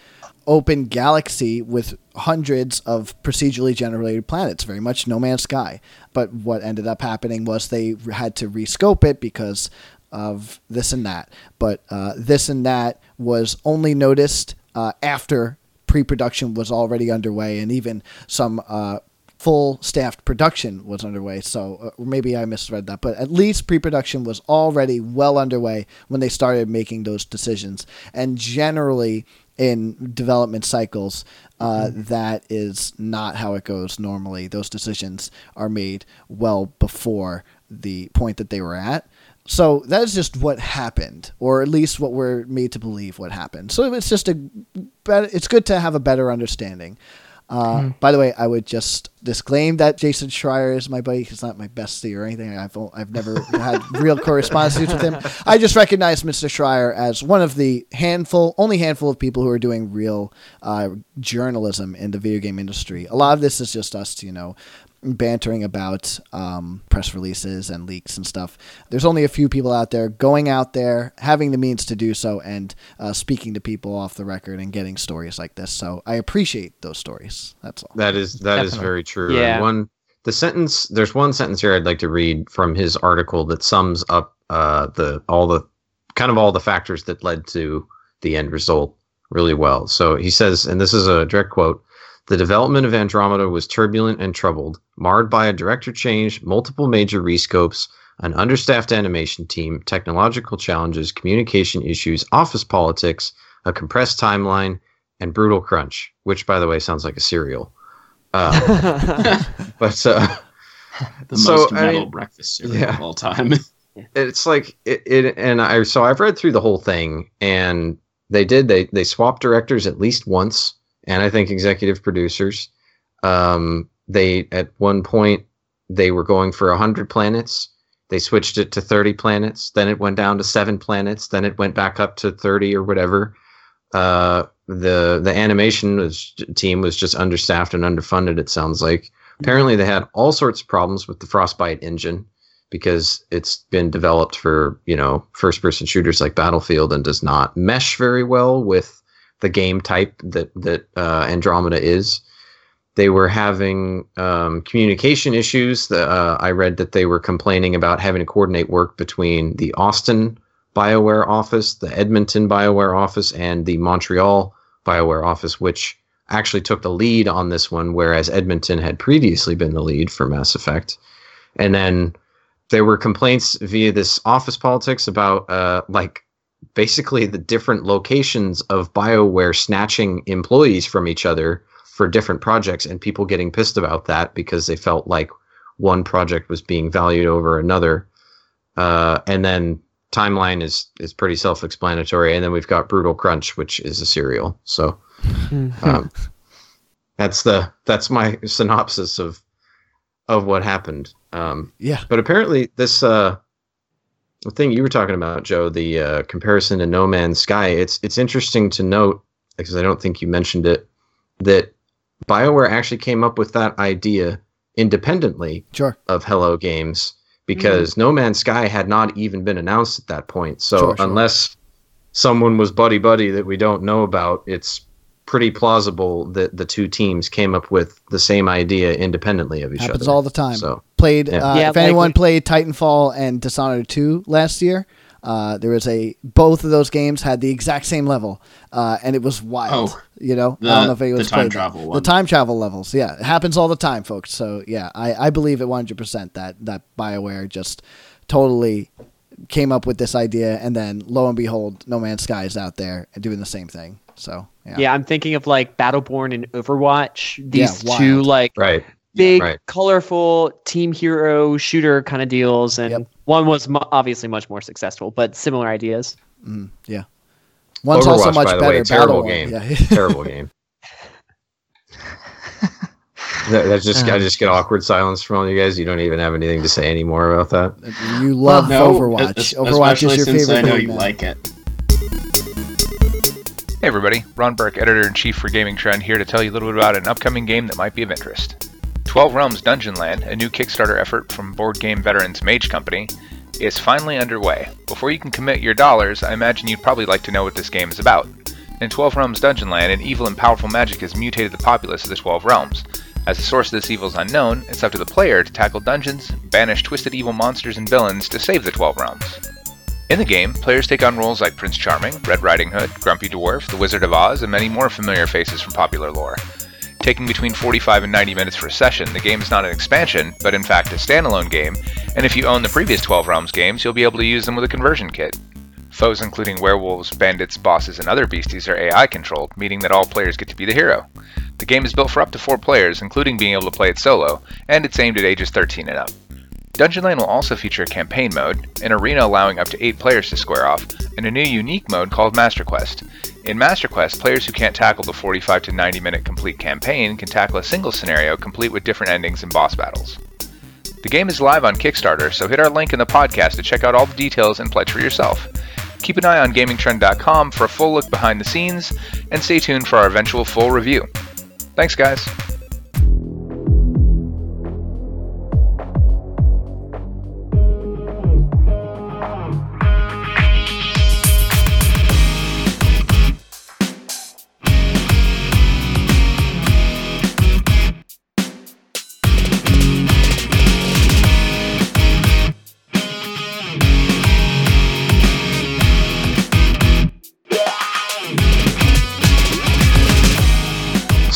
open galaxy with hundreds of procedurally generated planets, very much No Man's Sky. But what ended up happening was they had to rescope it because of this and that. But uh, this and that was only noticed uh, after pre-production was already underway, and even some uh, full staffed production was underway. So uh, maybe I misread that, but at least pre-production was already well underway when they started making those decisions. And generally, in development cycles, uh, that is not how it goes normally. Those decisions are made well before the point that they were at. So that is just what happened, or at least what we're made to believe what happened. So it's just a, it's good to have a better understanding. Uh, Mm-hmm. By the way, I would just disclaim that Jason Schreier is my buddy. He's not my bestie or anything. I've I've never had real correspondence with him. I just recognize Mr. Schreier as one of the handful, only handful of people who are doing real uh, journalism in the video game industry. A lot of this is just us, you know, bantering about um, press releases and leaks and stuff. There's only a few people out there going out there, having the means to do so, and uh, speaking to people off the record and getting stories like this. So I appreciate those stories. That's all. That is that is Definitely. very true. Yeah. And one the sentence there's one sentence here I'd like to read from his article that sums up uh, the all the kind of all the factors that led to the end result really well. So he says, and this is a direct quote. The development of Andromeda was turbulent and troubled, marred by a director change, multiple major rescopes, an understaffed animation team, technological challenges, communication issues, office politics, a compressed timeline, and brutal crunch, which, by the way, sounds like a cereal. Uh, but uh, The So, most I metal mean, breakfast cereal yeah. of all time. it's like it, it, and I so I've read through the whole thing, and they did they they swapped directors at least once, and I think executive producers. Um, they at one point they were going for hundred planets. They switched it to thirty planets. Then it went down to seven planets. Then it went back up to thirty or whatever. Uh, the the animation was, team was just understaffed and underfunded. It sounds like. Apparently, they had all sorts of problems with the Frostbite engine because it's been developed for you know first person shooters like Battlefield and does not mesh very well with the game type that that uh, Andromeda is. They were having um, communication issues. The, uh, I read that they were complaining about having to coordinate work between the Austin BioWare office, the Edmonton BioWare office, and the Montreal BioWare office, which actually took the lead on this one, whereas Edmonton had previously been the lead for Mass Effect. And then there were complaints via this office politics about uh, like basically the different locations of BioWare snatching employees from each other for different projects and people getting pissed about that because they felt like one project was being valued over another. Uh, and then timeline is is pretty self-explanatory and then we've got brutal crunch which is a cereal so um, that's the that's my synopsis of of what happened um, Yeah. but apparently, this uh, the thing you were talking about, Joe, the uh, comparison to No Man's Sky, it's it's interesting to note because I don't think you mentioned it that Bioware actually came up with that idea independently Sure. of Hello Games because No Man's Sky had not even been announced at that point. So Sure, sure. unless someone was buddy buddy that we don't know about, it's pretty plausible that the two teams came up with the same idea independently of each Happens other. Happens all the time. So Played. Yeah. Uh, Yeah, if like anyone when- played Titanfall and Dishonored 2 last year, uh, there was a both of those games had the exact same level, uh, and it was wild. Oh, you know, the- I don't know if the anyone's time played that. travel The time travel levels, yeah, it happens all the time, folks. So yeah, I, I believe it 100 percent that that Bioware just totally came up with this idea, and then lo and behold, No Man's Sky is out there and doing the same thing. So yeah, Yeah, I'm thinking of like Battleborn and Overwatch. These Yeah, two like right. big, right. colorful team hero shooter kind of deals, and Yep. one was mo- obviously much more successful, but similar ideas. Mm, yeah. One's also much by the better. way, terrible game. Yeah. terrible game. that, that just I just get awkward silence from all you guys. You don't even have anything to say anymore about that. You love No, Overwatch. Overwatch is your since favorite I know you now. like it. Hey everybody, Ron Burke, editor in chief for Gaming Trend, here to tell you a little bit about an upcoming game that might be of interest. 12 Realms Dungeon Land, a new Kickstarter effort from board game veterans Mage Company, is finally underway. Before you can commit your dollars, I imagine you'd probably like to know what this game is about. In 12 Realms Dungeon Land, an evil and powerful magic has mutated the populace of the 12 Realms. As the source of this evil is unknown, it's up to the player to tackle dungeons, banish twisted evil monsters and villains to save the 12 Realms. In the game, players take on roles like Prince Charming, Red Riding Hood, Grumpy Dwarf, The Wizard of Oz, and many more familiar faces from popular lore. Taking between 45 and 90 minutes for a session, the game is not an expansion, but in fact a standalone game, and if you own the previous 12 Realms games, you'll be able to use them with a conversion kit. Foes including werewolves, bandits, bosses, and other beasties are AI controlled, meaning that all players get to be the hero. The game is built for up to four players, including being able to play it solo, and it's aimed at ages 13 and up. Dungeon Land will also feature a campaign mode, an arena allowing up to 8 players to square off, and a new unique mode called Master Quest. In Master Quest, players who can't tackle the 45 to 90 minute complete campaign can tackle a single scenario complete with different endings and boss battles. The game is live on Kickstarter, so hit our link in the podcast to check out all the details and pledge for yourself. Keep an eye on GamingTrend.com for a full look behind the scenes, and stay tuned for our eventual full review. Thanks, guys.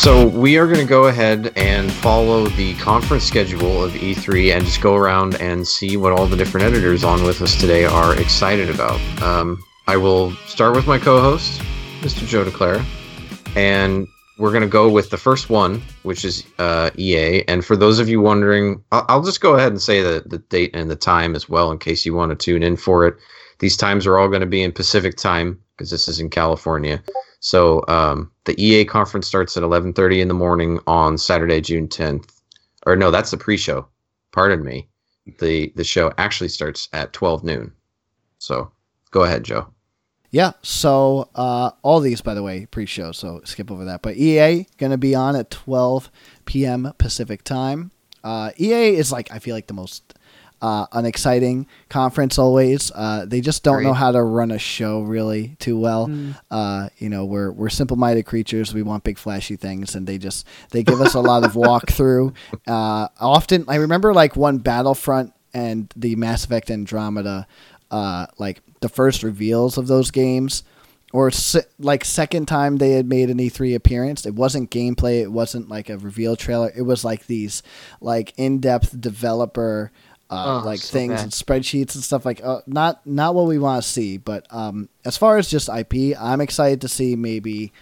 So we are going to go ahead and follow the conference schedule of E3 and just go around and see what all the different editors on with us today are excited about. Um, I will start with my co-host, Mr. Joe DeClaire, and we're going to go with the first one, which is uh, EA. And for those of you wondering, I'll, I'll just go ahead and say the, the date and the time as well, in case you want to tune in for it. These times are all going to be in Pacific time because this is in California. So um, the EA conference starts at 11:30 in the morning on Saturday, June 10th. Or no, that's the pre-show. Pardon me. The the show actually starts at 12 noon. So go ahead, Joe. Yeah, so uh, all these, by the way, pre-show, so skip over that. But EA gonna be on at 12 p.m. Pacific time. Uh, EA is like I feel like the most uh, exciting conference always. Uh, they just don't know how to run a show really too well. Mm. Uh, you know, we're we're simple-minded creatures. We want big flashy things, and they just they give us a lot of walkthrough. Uh, often, I remember like one Battlefront and the Mass Effect Andromeda, uh, like the first reveals of those games. Or se- like second time they had made an E3 appearance, it wasn't gameplay. It wasn't like a reveal trailer. It was like these like in-depth developer uh, Oh, like so things bad. and spreadsheets and stuff like uh, not not what we want to see but um, as far as just ip i'm excited to see maybe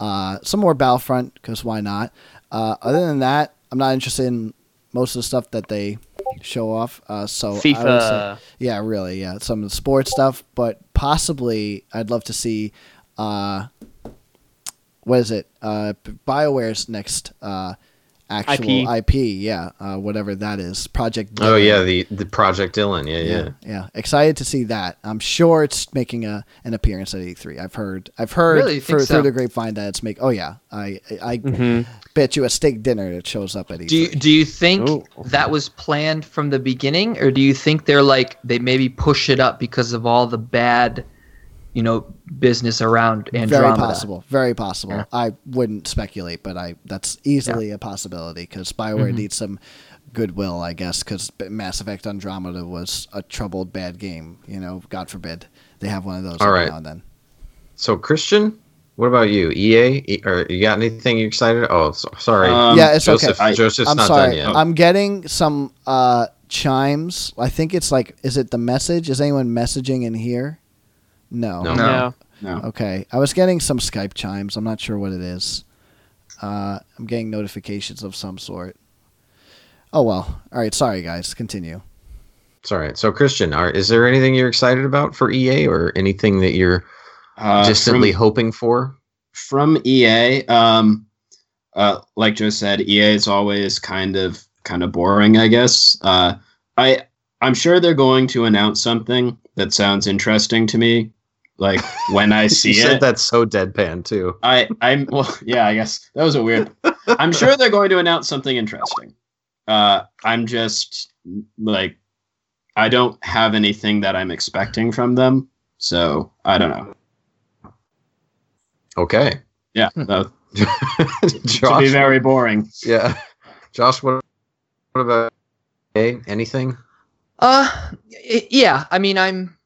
uh, some more battlefront because why not uh, other than that i'm not interested in most of the stuff that they show off uh, so I would say- FIFA. yeah really yeah some of the sports stuff but possibly i'd love to see uh, what is it uh, bioware's next uh, actual ip, yeah uh, whatever that is project Oh yeah, the the Project Dylan. Yeah, yeah. yeah, yeah. Excited to see that. I'm sure it's making a an appearance at E3. I've heard. I've heard Really? You think through, so? through the grapevine that it's make. Oh yeah, I I Mhm. bet you a steak dinner that shows up at E3. Do you, do you think Ooh. that was planned from the beginning, or do you think they're like they maybe push it up because of all the bad, you know, business around Andromeda. very possible. Very possible. Yeah. I wouldn't speculate, but I that's easily a possibility because Bioware Mhm. needs some goodwill, I guess, because Mass Effect Andromeda was a troubled bad game. You know, God forbid they have one of those All every right. now and then. So Christian, what about you? EA, E- or you got anything you excited? Oh, so, sorry, Um, yeah, it's Joseph. okay. I- Joseph's I'm not sorry. done yet. I'm getting some uh, chimes. I think it's like, is it the message? Is anyone messaging in here? No. No. No. No. Okay. I was getting some Skype chimes. I'm not sure what it is. Uh, I'm getting notifications of some sort. Oh well. All right. Sorry, guys. Continue. It's all right. So Christian, are, is there anything you're excited about for EA, or anything that you're Uh, distantly from, hoping for? from EA, um, uh, like Joe said, EA is always kind of kind of boring, I guess. Uh, I I'm sure they're going to announce something that sounds interesting to me, like when I see you it. that's so deadpan too. I I'm well, yeah, I guess that was a weird. I'm sure they're going to announce something interesting. Uh, I'm just like, I don't have anything that I'm expecting from them, so I don't know. Okay, Yeah, that should be very boring. Yeah, Josh. What, what about EA? Anything? Uh, yeah. I mean, I'm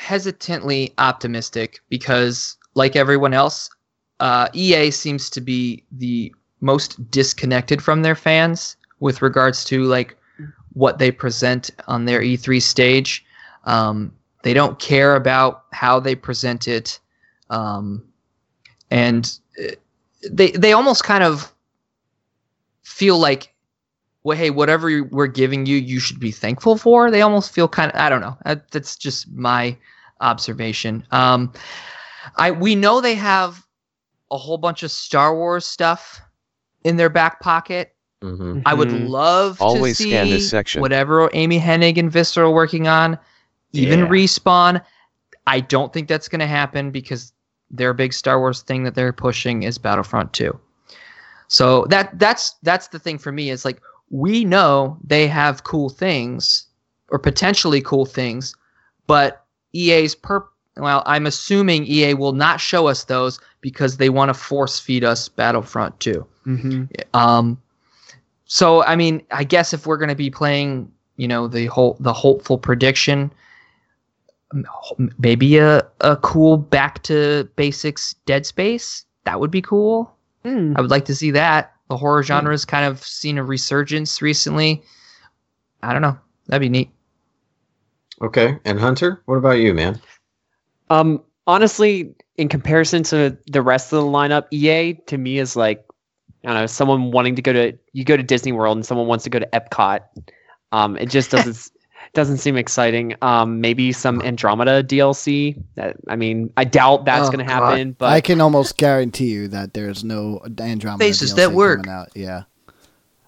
hesitantly optimistic because, like everyone else, uh, EA seems to be the most disconnected from their fans with regards to like what they present on their E3 stage. Um, They don't care about how they present it, um, and uh, they they almost kind of feel like, well, hey, whatever we're giving you, you should be thankful for. They almost feel kind of I don't know. That's just my observation. Um, I we know they have a whole bunch of Star Wars stuff in their back pocket. hmm I would Mhm. love Always to see scan this section. whatever Amy Hennig and Visceral are working on, even Yeah. respawn. I don't think that's going to happen because their big Star Wars thing that they're pushing is Battlefront 2. So that that's that's the thing for me is like we know they have cool things or potentially cool things, but EA's per well, I'm assuming EA will not show us those because they want to force feed us Battlefront 2. Mm-hmm. Um, so I mean, I guess if we're going to be playing, you know, the whole the hopeful prediction, maybe a a cool back to basics Dead Space that would be cool. Hmm. I would like to see that. The horror genre has kind of seen a resurgence recently. I don't know. That'd be neat. Okay, and Hunter, what about you, man? Um, honestly, in comparison to the rest of the lineup, EA to me is like, I don't know, someone wanting to go to you go to Disney World and someone wants to go to Epcot. Um, it just doesn't s- doesn't seem exciting. Um, maybe some Andromeda DLC. That I mean, I doubt that's Oh, going to God. happen. But I can almost guarantee you that there's no Andromeda Faces DLC that work. coming out. Yeah,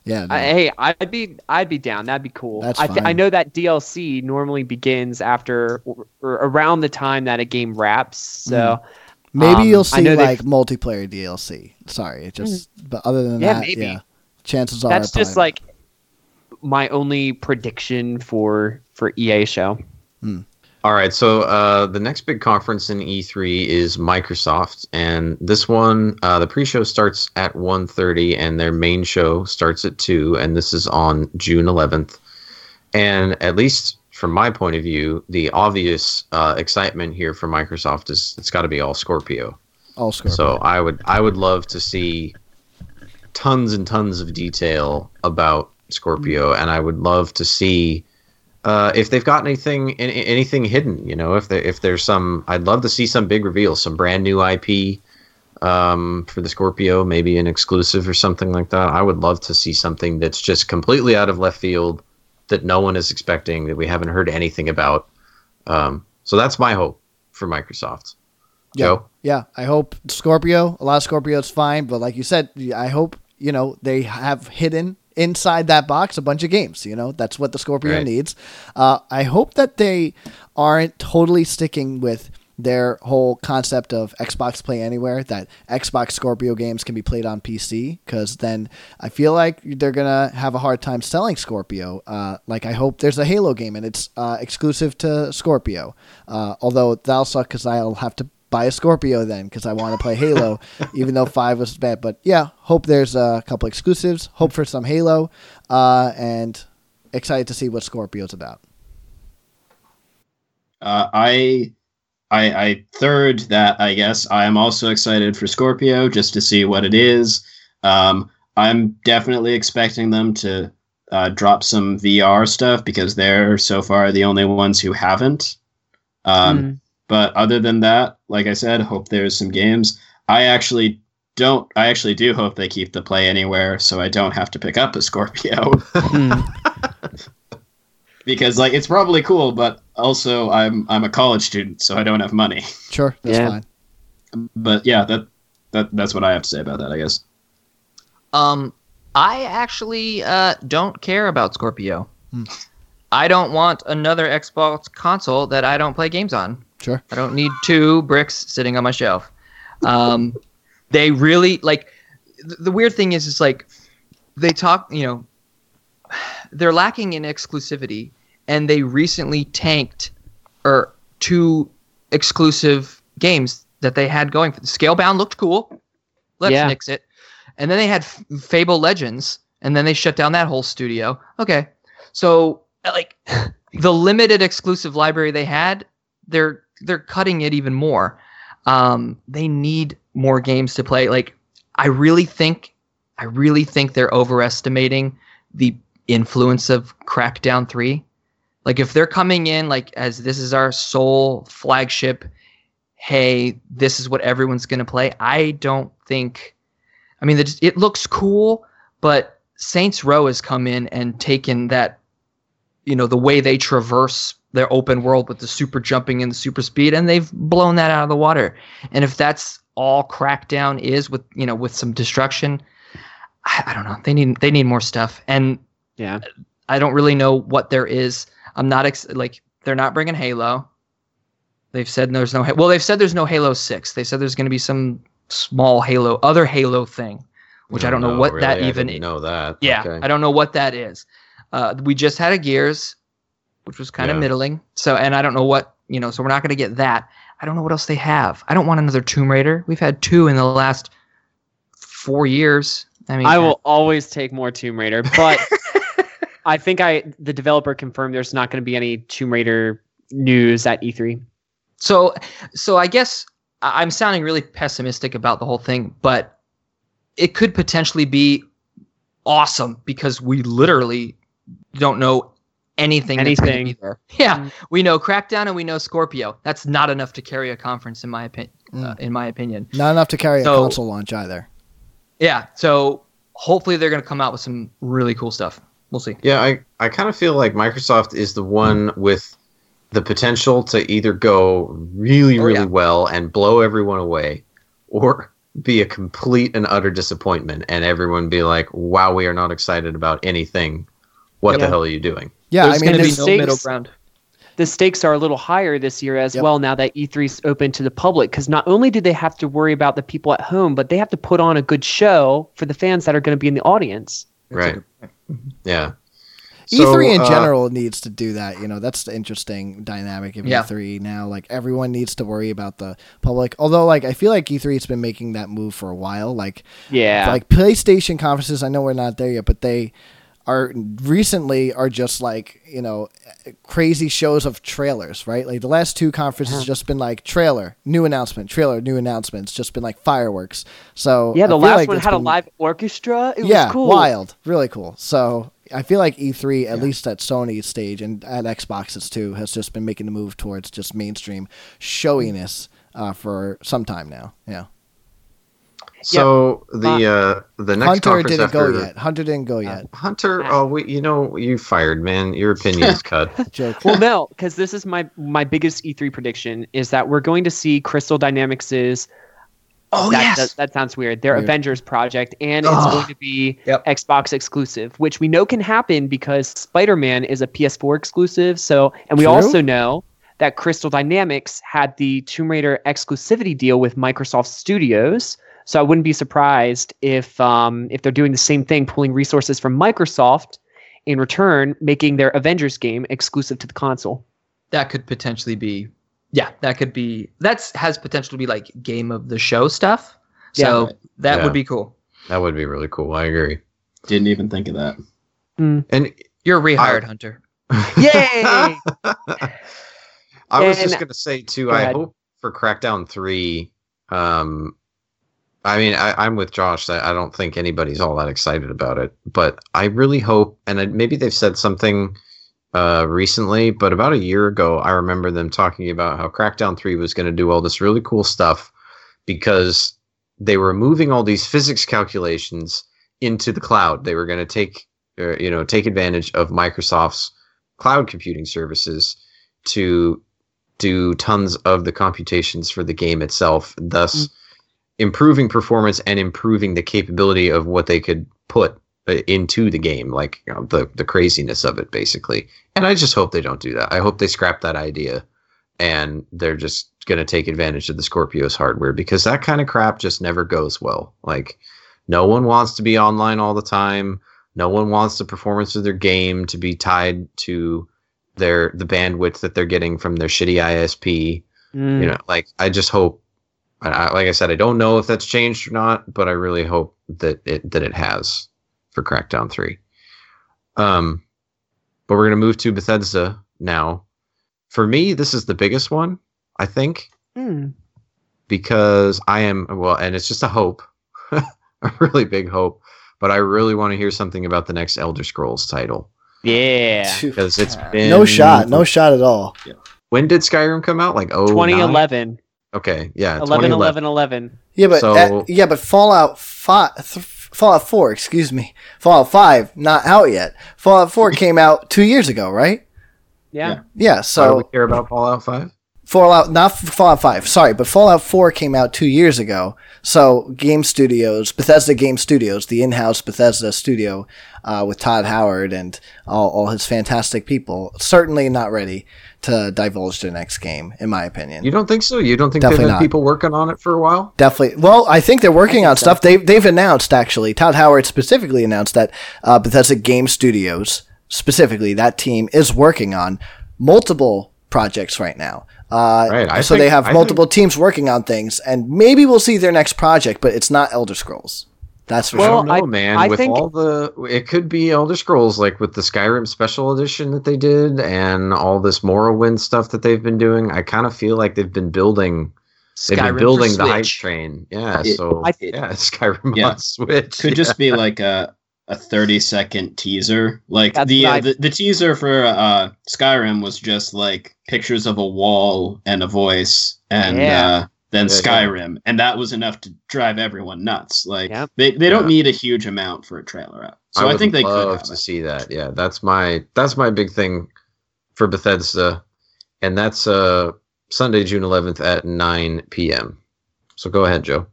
yeah. no. I, hey, I'd be I'd be down. That'd be cool. That's I, th- I know that DLC normally begins after or, or around the time that a game wraps. So Maybe um, you'll see know they've- like multiplayer DLC. Sorry, it just. But other than Yeah, that, maybe. yeah. Chances are that's just probably- like my only prediction for for EA show. All right, so uh, the next big conference in E3 is Microsoft, and this one, uh, the pre-show starts at 1.30 and their main show starts at 2, and this is on June 11th. And at least from my point of view, the obvious uh, excitement here for Microsoft is it's got to be all Scorpio. all Scorpio. So I would I would love to see tons and tons of detail about Scorpio, and I would love to see uh, if they've got anything an- anything hidden. You know, if there, if there's some, I'd love to see some big reveals, some brand new IP um, for the Scorpio, maybe an exclusive or something like that. I would love to see something that's just completely out of left field that no one is expecting that we haven't heard anything about. Um, so that's my hope for Microsoft. Yeah. Joe? Yeah, I hope Scorpio. A lot of Scorpio Scorpio's fine, but like you said, I hope you know they have hidden inside that box a bunch of games. You know, that's what the Scorpio Right. needs. Uh, I hope that they aren't totally sticking with their whole concept of Xbox Play Anywhere. That Xbox Scorpio games can be played on PC, because then I feel like they're gonna have a hard time selling Scorpio. Uh, like I hope there's a Halo game and it's uh, exclusive to Scorpio. Uh, although that'll suck because I'll have to buy a Scorpio then because I want to play Halo, even though five was bad. But yeah, hope there's a couple exclusives. Hope for some Halo, uh, and excited to see what Scorpio's about. Uh, I, I, I third that. I guess I am also excited for Scorpio just to see what it is. Um, I'm definitely expecting them to uh, drop some VR stuff because they're so far the only ones who haven't. Um, Mm. But other than that, like I said, hope there's some games. I actually don't. I actually do hope they keep the play anywhere, so I don't have to pick up a Scorpio because like it's probably cool, but also I'm I'm a college student, so I don't have money. Sure, that's Yeah. fine. But yeah, that that that's what I have to say about that. I guess. Um, I actually uh, don't care about Scorpio. Hmm. I don't want another Xbox console that I don't play games on. Sure. I don't need two bricks sitting on my shelf. Um, they really like th- the weird thing is, is like they talk, you know, they're lacking in exclusivity, and they recently tanked or two exclusive games that they had going. the Scalebound looked cool. Let's Yeah. nix it. And then they had F- Fable Legends, and then they shut down that whole studio. Okay, so like the limited exclusive library they had, they're they're cutting it even more. Um, they need more games to play. Like I really think, I really think they're overestimating the influence of Crackdown Three. Like if they're coming in like as this is our sole flagship, hey, this is what everyone's to play. I don't think. I mean, it looks cool, but Saints Row has come in and taken that, you know, the way they traverse their open world with the super jumping and the super speed, and they've blown that out of the water. And if that's all Crackdown is with you know with some destruction, I, I don't know. They need they need more stuff, and Yeah. I don't really know what there is. I'm not ex- like they're not bringing Halo. They've said there's no well. They've said there's no Halo Six. They said there's going to be some small Halo, other Halo thing, which I don't know what that really. I even. didn't know that. Yeah, Okay. I don't know what that is. Uh, we just had a Gears, which was kind of Yeah. middling. So, and I don't know what you know. So we're not going to get that. I don't know what else they have. I don't want another Tomb Raider. We've had two in the last four years. I mean, I will always take more Tomb Raider, but I think I the developer confirmed there's not going to be any Tomb Raider news at E E3. So, so I guess I'm sounding really pessimistic about the whole thing, but it could potentially be awesome because we literally don't know anything. Anything. be there. Yeah, mm. we know Crackdown and we know Scorpio. That's not enough to carry a conference, in my opinion. Uh, mm. in my opinion. Not enough to carry a So- console launch either. Yeah. So hopefully they're going to come out with some really cool stuff. We'll see. Yeah, I, I kind of feel like Microsoft is the one mm. with the potential to either go really, Oh, really yeah. well and blow everyone away, or be a complete and utter disappointment, and everyone be like, "Wow, we are not excited about anything. What the hell are you doing?" Yeah, There's I mean, going to be no stakes- middle ground. The stakes are a little higher this year as Yep. well now that E3 is open to the public because not only do they have to worry about the people at home, but they have to put on a good show for the fans that are going to be in the audience. Right. Yeah. E3 So, E in uh, general needs to do that. You know, that's the interesting dynamic of Yeah. E3 now. Like everyone needs to worry about the public. Although, like I feel like E3 has been making that move for a while. Like, Yeah. like PlayStation conferences. I know we're not there yet, but they are recently are just like you know crazy shows of trailers, right? Like the last two conferences Uh-huh. just been like trailer, new announcement, trailer, new announcements. Just been like fireworks. So yeah, the last like one had a live orchestra. It yeah, was cool. wild, really cool. So I feel like E3, at least at Sony's stage and at Xbox's too, has just been making the move towards just mainstream showiness uh, for some time now. Yeah, So the uh, uh the next one. Hunter conference didn't after go yet. Hunter didn't go yet. Uh, Hunter, ah. oh, we, you know, you fired, man. Your opinion is cut. Joke. Well, no, because this is my my biggest E3 prediction is that we're going to see Crystal Dynamics' Oh that, yes. that, that sounds weird. Their Weird. Avengers project, and it's Ugh. going to be Yep. Xbox exclusive, which we know can happen because Spider Man is a PS4 exclusive. So, and we True. also know that Crystal Dynamics had the Tomb Raider exclusivity deal with Microsoft Studios. So I wouldn't be surprised if um, if they're doing the same thing, pulling resources from Microsoft in return, making their Avengers game exclusive to the console. that could potentially be yeah that could be that's has potential to be like game of the show stuff so Yeah. that Yeah. would be cool That would be really cool. I agree. Didn't even think of that. And you're a rehired hunter Yay! I was And- just gonna say too. Go I ahead. hope for Crackdown three. Um, I mean, I, I'm with Josh. I, I don't think anybody's all that excited about it, but I really hope. And I, maybe they've said something uh, recently, but about a year ago, I remember them talking about how Crackdown three was going to do all this really cool stuff because they were moving all these physics calculations into the cloud. They were going to take, uh, you know, take advantage of Microsoft's cloud computing services to do tons of the computations for the game itself, thus improving performance and improving the capability of what they could put uh, into the game, like you know, the the craziness of it, basically. And I just hope they don't do that. I hope they scrap that idea, and they're just going to take advantage of the Scorpio's hardware because that kind of crap just never goes well. Like, no one wants to be online all the time. No one wants the performance of their game to be tied to their the bandwidth that they're getting from their shitty ISP. Mm. You know, like I just hope. I, I- like I said, I don't know if that's changed or not, but I really hope that it that it has for Crackdown Three. Um, but we're gonna move to Bethesda now. For me, this is the biggest one, I think, Mm. because I am well, and it's just a hope, a really big hope. But I really want to hear something about the next Elder Scrolls title. Yeah. because it's been no shot, no shot at all. When did Skyrim come out? Like oh, 2011. Okay, yeah, 11, 2011. 11, 11. Yeah, but So- uh, yeah, but Fallout Five, th- Fallout Four, excuse me, Fallout Five, not out yet. Fallout Four came out two years ago, right? Yeah. Yeah. so Why do so we care about Fallout Five? Fallout, not Fallout 5, sorry, but Fallout 4 came out two years ago. So, Game Studios, Bethesda Game Studios, the in house Bethesda studio uh, with Todd Howard and all, all his fantastic people, certainly not ready to divulge their next game, in my opinion. You don't think so? You don't think Definitely they've had not. people working on it for a while? Definitely. Well, I think they're working on stuff. They've they've announced actually. Todd Howard specifically announced that uh, Bethesda Game Studios, specifically that team, is working on multiple projects right now. Uh, Right, so think- they have I multiple teams working on things, and maybe we'll see their next project, but it's not Elder Scrolls. That's for I sure. Well, don't know, I- man. I with think- all the, it could be Elder Scrolls, like with the Skyrim Special Edition that they did, and all this Morrowind stuff that they've been doing. I kind of feel like they've been building, they've Skyrim been for building the hype Switch. train. Yeah, It- so I- yeah, Skyrim Yeah. on Switch could yeah. just be like a a 30 second teaser like That's the, uh, I- the the teaser for uh skyrim was just like pictures of a wall and a voice and Yeah. uh then Yeah, yeah. skyrim and that was enough to drive everyone nuts like Yep. they, they don't Yeah. need a huge amount for a trailer out so i, would think they could love have to it. see that. Yeah, that's my that's my big thing for Bethesda, and that's uh Sunday, June 11th at 9 p.m. So go ahead, Joe.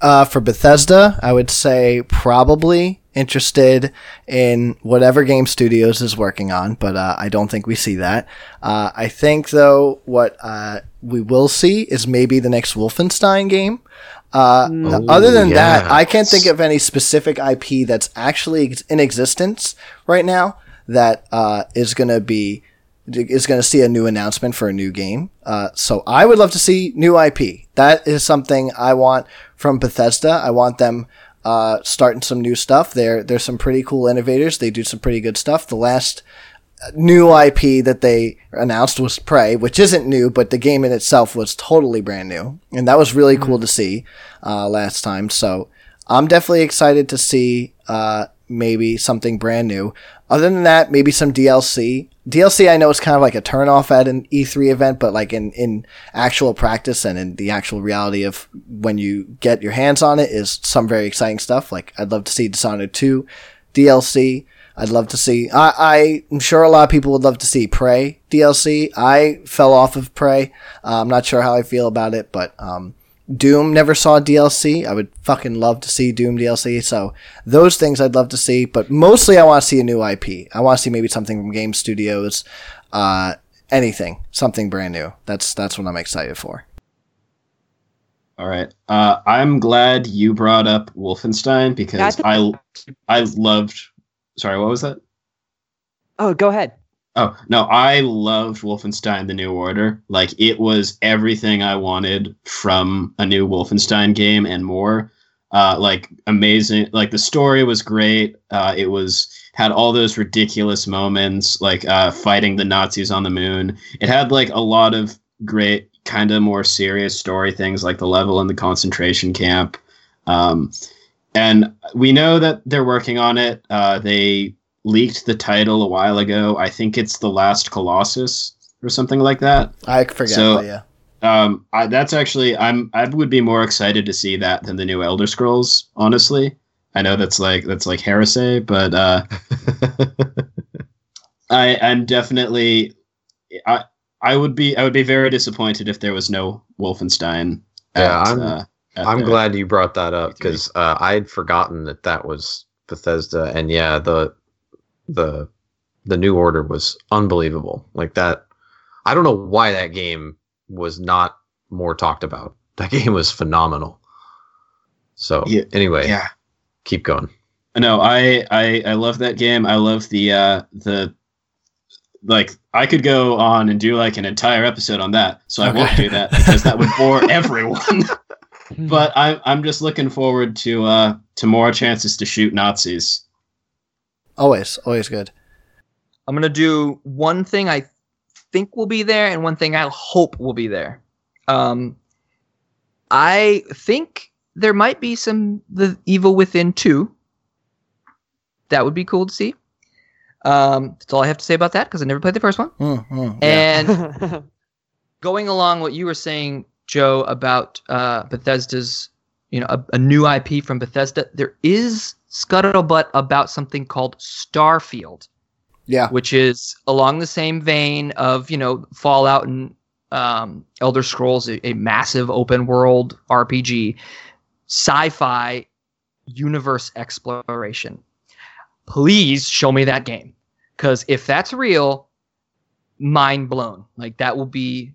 Uh, for Bethesda, I would say probably interested in whatever Game Studios is working on, but uh, I don't think we see that. Uh, I think though what uh, we will see is maybe the next Wolfenstein game. Uh, Mm. other than Ooh, that, I can't think of any specific IP that's actually in existence right now that uh, is going to be is going to see a new announcement for a new game. Uh, so I would love to see new IP. That is something I want from Bethesda. I want them uh, starting some new stuff. There, there's some pretty cool innovators. They do some pretty good stuff. The last new IP that they announced was Prey, which isn't new, but the game in itself was totally brand new, and that was really cool to see uh, last time. So I'm definitely excited to see uh, maybe something brand new. Other than that, maybe some DLC. DLC I know is kind of like a turnoff at an E3 event, but like in, in actual practice and in the actual reality of when you get your hands on it is some very exciting stuff. Like I'd love to see Dishonored 2 DLC. I'd love to see. I, I'm sure a lot of people would love to see Prey DLC. I fell off of Prey. Uh, I'm not sure how I feel about it, but um, Doom never saw DLC. I would fucking love to see Doom DLC. So those things I'd love to see, but mostly I want to see a new IP. I want to see maybe something from Game Studios, uh, anything, something brand new. That's that's what I'm excited for. all right uh i'm glad you brought up wolfenstein because Yeah, I think- i i loved sorry what was that Oh, go ahead. Oh no, I loved Wolfenstein: The New Order. Like it was everything I wanted from a new Wolfenstein game and more. Uh, like amazing. Like the story was great. Uh, it was had all those ridiculous moments, like uh, fighting the Nazis on the moon. It had like a lot of great, kind of more serious story things, like the level in the concentration camp. Um, and we know that they're working on it. Uh, they leaked the title a while ago. I think it's The Last Colossus or something like that. I forget, So- but yeah. Um, I, that's actually I'm I would be more excited to see that than the new Elder Scrolls. Honestly, I know that's like that's like heresy, but uh, I I'm definitely I I would be I would be very disappointed if there was no Wolfenstein. Yeah, at, I'm- uh, at I'm glad you brought that up because uh, I had forgotten that that was Bethesda, and yeah, the the the new order was unbelievable. Like that, I don't know why that game was not more talked about. That game was phenomenal. So Yeah, anyway, Yeah. keep going. No, I, I I love that game. I love the uh the like I could go on and do like an entire episode on that. So I won't do that because that would bore everyone. but I I'm just looking forward to uh to more chances to shoot Nazis. Always, always good. I'm gonna do one thing I think will be there and one thing I hope will be there. Um, I think there might be some the Evil Within two. That would be cool to see. Um, that's all I have to say about that because I never played the first one. Mm, mm, yeah. And going along what you were saying, Joe, about uh, Bethesda's, you know, a, a new IP from Bethesda, there is scuttlebutt about something called Starfield, yeah. which is along the same vein of, you know, Fallout and um, Elder Scrolls, a, a massive open world RPG, sci-fi universe exploration. Please show me that game, because if that's real, mind blown. Like that will be,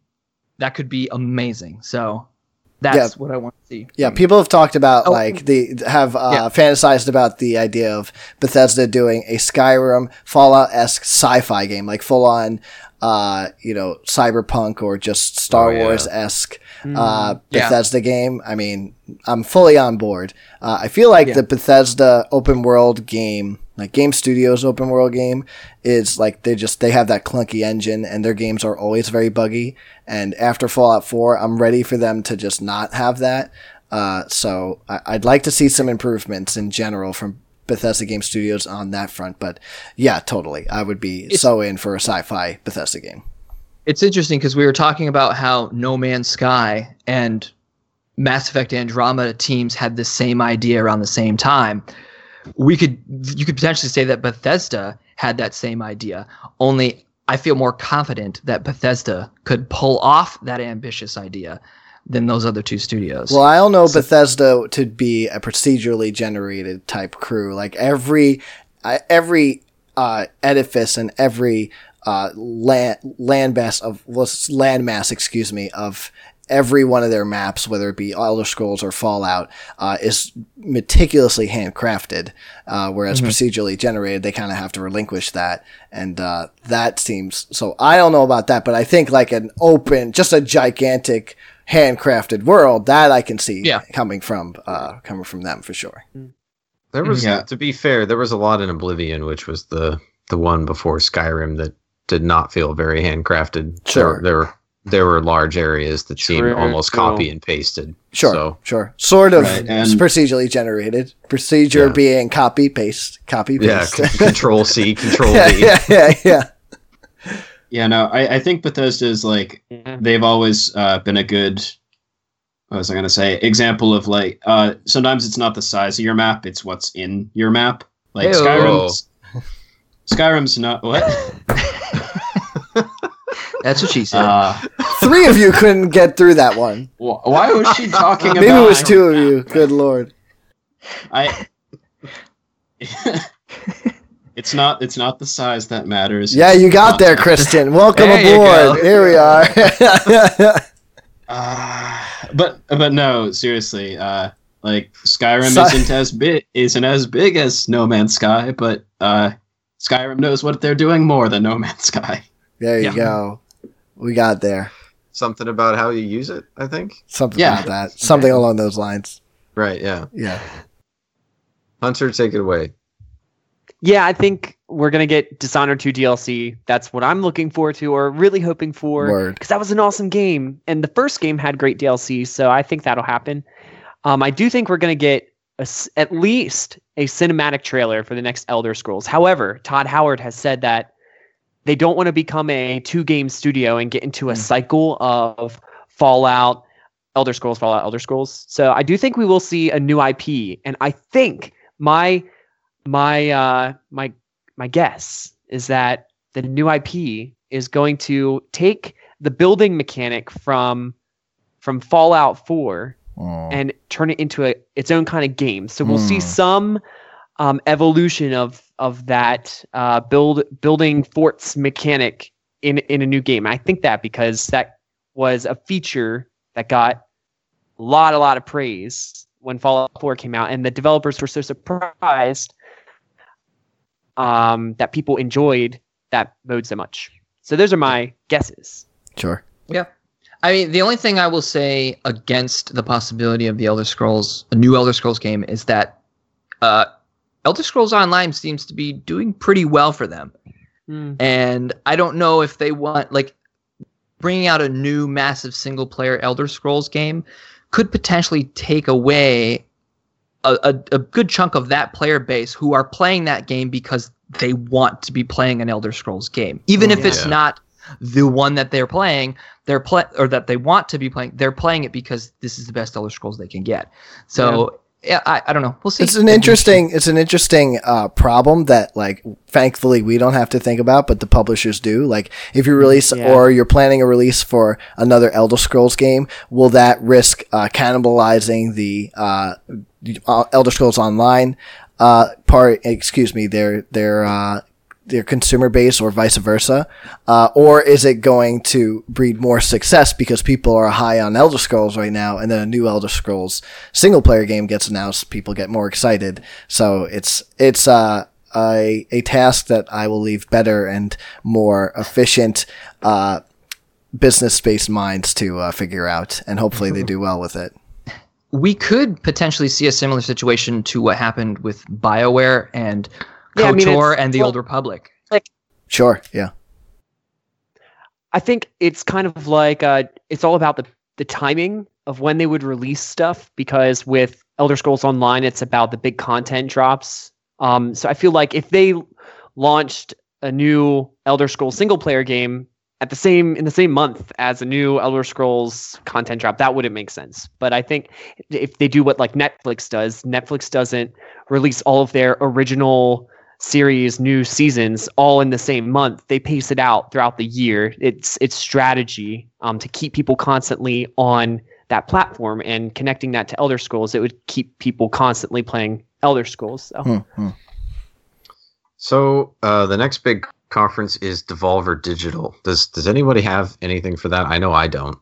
that could be amazing. So that's Yeah. what I want to see. Yeah, people have talked about Oh. like the have uh, Yeah. fantasized about the idea of Bethesda doing a Skyrim Fallout esque sci-fi game, like full on, uh, you know, cyberpunk or just Star Oh. Wars esque uh, Mm, yeah. Bethesda game. I mean, I'm fully on board. Uh, I feel like Yeah. the Bethesda open world game, like Game Studios open world game, is like they just they have that clunky engine, and their games are always very buggy. And after Fallout 4, I'm ready for them to just not have that. Uh, so I- I'd like to see some improvements in general from Bethesda Game Studios on that front. But yeah, totally, I would be It's- so in for a sci-fi Bethesda game. It's interesting because we were talking about how No Man's Sky and Mass Effect Andromeda teams had the same idea around the same time. We could you could potentially say that Bethesda had that same idea. Only I feel more confident that Bethesda could pull off that ambitious idea than those other two studios. Well, I don't know Bethesda to be a procedurally generated type crew. Like every uh, every uh, edifice and every uh, land landmass of well, landmass, excuse me, of every one of their maps, whether it be Elder Scrolls or Fallout, uh, is meticulously handcrafted. Uh, whereas procedurally generated, they kind of have to relinquish that, and uh, that seems so. I don't know about that, but I think like an open, just a gigantic handcrafted world that I can see Yeah. coming from uh, coming from them for sure. There was, Yeah. to be fair, there was a lot in Oblivion, which was the the one before Skyrim that did not feel very handcrafted. Sure. there, there were there were large areas that seemed almost true. copy and pasted. Sure, So sure, sort of Right, procedurally generated. Procedure Yeah. being copy paste, copy yeah, paste. c- Control C, Control yeah, V. yeah, yeah, yeah. Yeah, no, I, I think Bethesda is like they've always uh, been a good. What was I gonna say? Example of like uh, sometimes it's not the size of your map; it's what's in your map. Like Hey-o. Skyrim's. Skyrim's not what. That's what she said. Uh, Three of you couldn't get through that one. wh- why was she talking about? Maybe it was two of you. Good lord. I. it's not. It's not the size that matters. Yeah, you got there, content. Kristen. Welcome There aboard. go. Here we are. Uh, but but no, seriously. Uh, like Skyrim Si- isn't as big isn't as big as No Man's Sky, but uh, Skyrim knows what they're doing more than No Man's Sky. there you Yeah. go. We got there. Something about how you use it, I think. Something Yeah. about that. Something along those lines. Right, yeah. Yeah. Hunter, take it away. Yeah, I think we're gonna get Dishonored 2 DLC. That's what I'm looking forward to, or really hoping for, because that was an awesome game, and the first game had great DLC. So I think that'll happen. Um, I do think we're gonna get a s at least a cinematic trailer for the next Elder Scrolls. However, Todd Howard has said that they don't want to become a two-game studio and get into a Mm. cycle of Fallout, Elder Scrolls, Fallout, Elder Scrolls. So I do think we will see a new IP, and I think my my uh my my guess is that the new IP is going to take the building mechanic from from Fallout 4 Mm. and turn it into a its own kind of game. So we'll see Hmm. some um, evolution of of that uh, build building forts mechanic in in a new game. I think that because that was a feature that got a lot a lot of praise when Fallout 4 came out, and the developers were so surprised um, that people enjoyed that mode so much. So those are my guesses. Sure. Yeah. I mean, the only thing I will say against the possibility of the Elder Scrolls, a new Elder Scrolls game, is that uh, Elder Scrolls Online seems to be doing pretty well for them. Hmm. And I don't know if they want, like, bringing out a new massive single player Elder Scrolls game could potentially take away a, a, a good chunk of that player base who are playing that game because they want to be playing an Elder Scrolls game, even if oh, it's not the one that they're playing. They're play or that they want to be playing. They're playing it because this is the best Elder Scrolls they can get. So yeah, I, I don't know. We'll see. It's an interesting it's an interesting uh, problem that like thankfully we don't have to think about, but the publishers do. Like if you release Yeah. or you're planning a release for another Elder Scrolls game, will that risk uh, cannibalizing the uh, uh, Elder Scrolls Online uh, part? Excuse me, their their uh, their consumer base or vice versa? Uh, or is it going to breed more success because people are high on Elder Scrolls right now and then a new Elder Scrolls single player game gets announced, people get more excited. So it's, it's, uh, a, a task that I will leave better and more efficient, uh, business based minds to uh, figure out. And hopefully they do well with it. we could potentially see a similar situation to what happened with BioWare and Yeah, I mean, KOTOR it's- and the well- Old Republic. Sure. Yeah. I think it's kind of like uh, it's all about the the timing of when they would release stuff because with Elder Scrolls Online, it's about the big content drops. Um, so I feel like if they launched a new Elder Scrolls single player game at the same in the same month as a new Elder Scrolls content drop, that wouldn't make sense. But I think if they do what like Netflix does, Netflix doesn't release all of their original series new seasons all in the same month they pace it out throughout the year it's it's strategy um, to keep people constantly on that platform and connecting that to elder scrolls it would keep people constantly playing elder scrolls so Hmm, hmm. So uh, the next big conference is Devolver Digital. Does Does anybody have anything for that? I know I don't.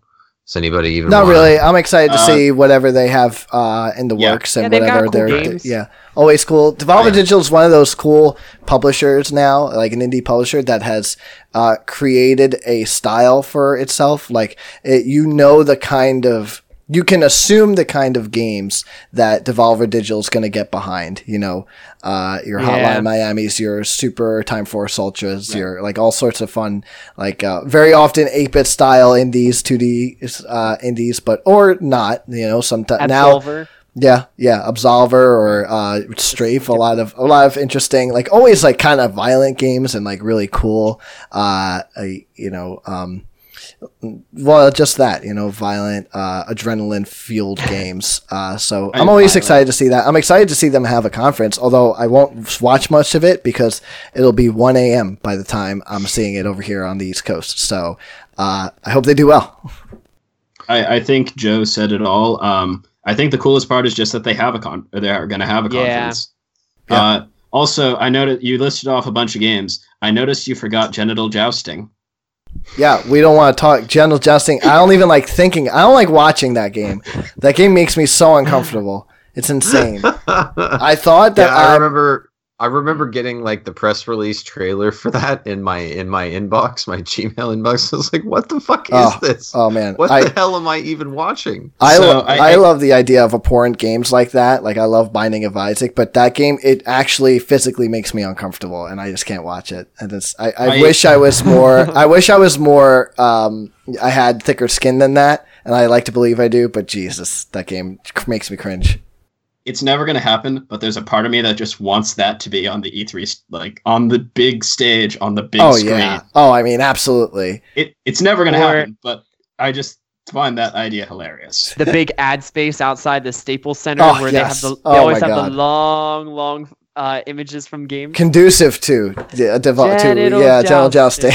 Does anybody even? Not wanna- really. I'm excited to Uh, see whatever they have uh, in the Yeah. works and Yeah, whatever cool they're games. yeah always cool. Devolver Yeah. Digital is one of those cool publishers now, like an indie publisher that has uh, created a style for itself. Like it, you know the kind of you can assume the kind of games that Devolver Digital is going to get behind. You know, uh, your Yeah. Hotline Miami's, your Super Time Force Ultras, your like all sorts of fun, like uh, very often 8-bit style indies, 2D uh, indies, but or not. You know, sometimes now Absolver. yeah, yeah, Absolver or uh, Strafe. A lot of a lot of interesting, like always, like kind of violent games and like really cool. Uh, uh, you know, um, well, just that, you know, violent, uh, adrenaline fueled games. Uh, so I'm And always violent. excited to see that. I'm excited to see them have a conference, although I won't watch much of it because it'll be 1 a.m. by the time I'm seeing it over here on the East Coast. So uh, I hope they do well. I, I think Joe said it all. Um, I think the coolest part is just that they have a con. They are going to have a Yeah. conference. Yeah. Uh, also, I noticed you listed off a bunch of games. I noticed you forgot genital jousting. Yeah, we don't want to talk genital jousting. I don't even like thinking. I don't like watching that game. That game makes me so uncomfortable. It's insane. I thought that yeah, I I, remember. I remember getting like the press release trailer for that in my in my inbox, my Gmail inbox. I was like, "What the fuck is Oh, this? oh man, what I the hell am I even watching?" I, So, lo- I- I, I- love the idea of abhorrent games like that. Like I love Binding of Isaac, but that game it actually physically makes me uncomfortable, and I just can't watch it. And it's I, I, I- wish I was more. I wish I was more. Um, I had thicker skin than that, and I like to believe I do. But Jesus, that game makes me cringe. It's never going to happen, but there's a part of me that just wants that to be on the E3, s- like on the big stage, on the big oh screen. yeah. Oh, I mean, absolutely. It it's never going to happen, but I just find that idea hilarious. the big ad space outside the Staples Center Oh, where yes. they have the Oh, they always have God. the long, long uh, images from games. conducive to the devo- to Genital yeah genital jousting.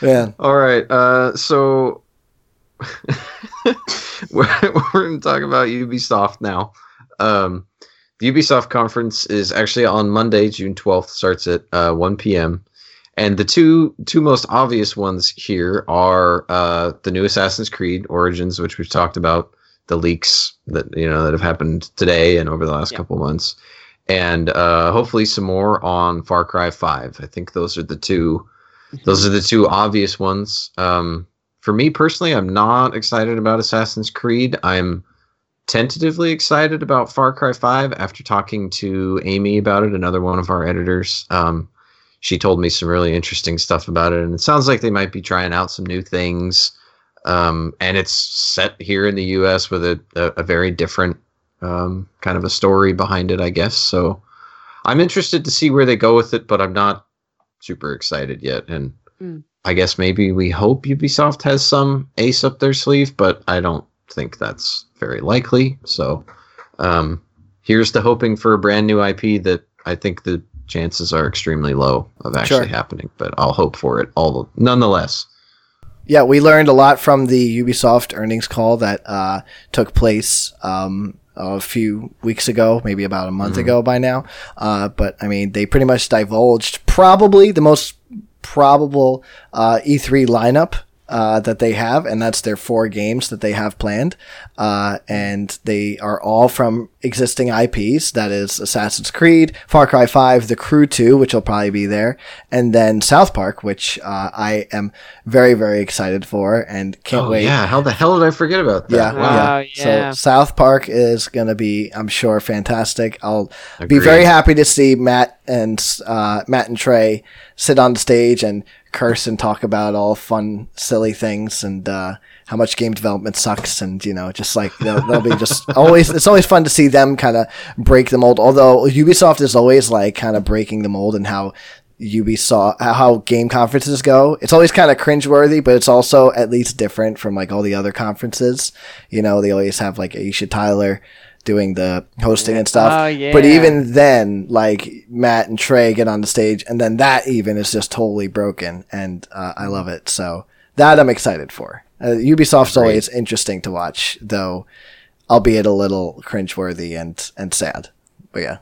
Man, All right. Uh, so we're, we're going to talk about Ubisoft now. Um, the Ubisoft conference is actually on Monday, June 12th, starts at uh, 1 p.m. And the two two most obvious ones here are uh, the new Assassin's Creed Origins, which we've talked about, the leaks that you know that have happened today and over the last Yeah. couple months, and uh, hopefully some more on Far Cry 5. I think those are the two those are the two obvious ones. Um, for me personally, I'm not excited about Assassin's Creed. I'm tentatively excited about Far Cry 5 after talking to Amy about it, another one of our editors. Um, she told me some really interesting stuff about it, and it sounds like they might be trying out some new things. Um, and it's set here in the U.S. with a, a, a very different um, kind of a story behind it, I guess. So I'm interested to see where they go with it, but I'm not super excited yet. And Mm. I guess maybe we hope Ubisoft has some ace up their sleeve, but I don't think that's very likely. So um, here's to hoping for a brand new IP that I think the chances are extremely low of actually Sure. happening, but I'll hope for it all nonetheless. Yeah, we learned a lot from the Ubisoft earnings call that uh, took place um, a few weeks ago, maybe about a month ago by now. Uh, but I mean, they pretty much divulged probably the most probable uh, E3 lineup. Uh, that they have, and that's their four games that they have planned. Uh, and they are all from existing IPs. That is Assassin's Creed, Far Cry 5, The Crew 2, which will probably be there, and then South Park, which uh, I am very, very excited for and can't oh, wait. yeah. How the hell did I forget about that? Yeah, Wow. Wow, So yeah. South Park is going to be, I'm sure, fantastic. I'll be very happy to see Matt and uh, Matt and Trey sit on the stage and curse and talk about all fun, silly things and uh, how much game development sucks, and you know, just like they'll, they'll be just always. It's always fun to see them kind of break the mold. Although Ubisoft is always like kind of breaking the mold and how. Ubisoft, how game conferences go. It's always kind of cringeworthy, but it's also at least different from like all the other conferences. You know, they always have like Aisha Tyler doing the hosting and stuff. Oh, yeah. But even then, like Matt and Trey get on the stage, and then that even is just totally broken, and uh, I love it. So that I'm excited for. Uh, Ubisoft's Agreed. always interesting to watch, though, albeit a little cringeworthy and and sad. But yeah,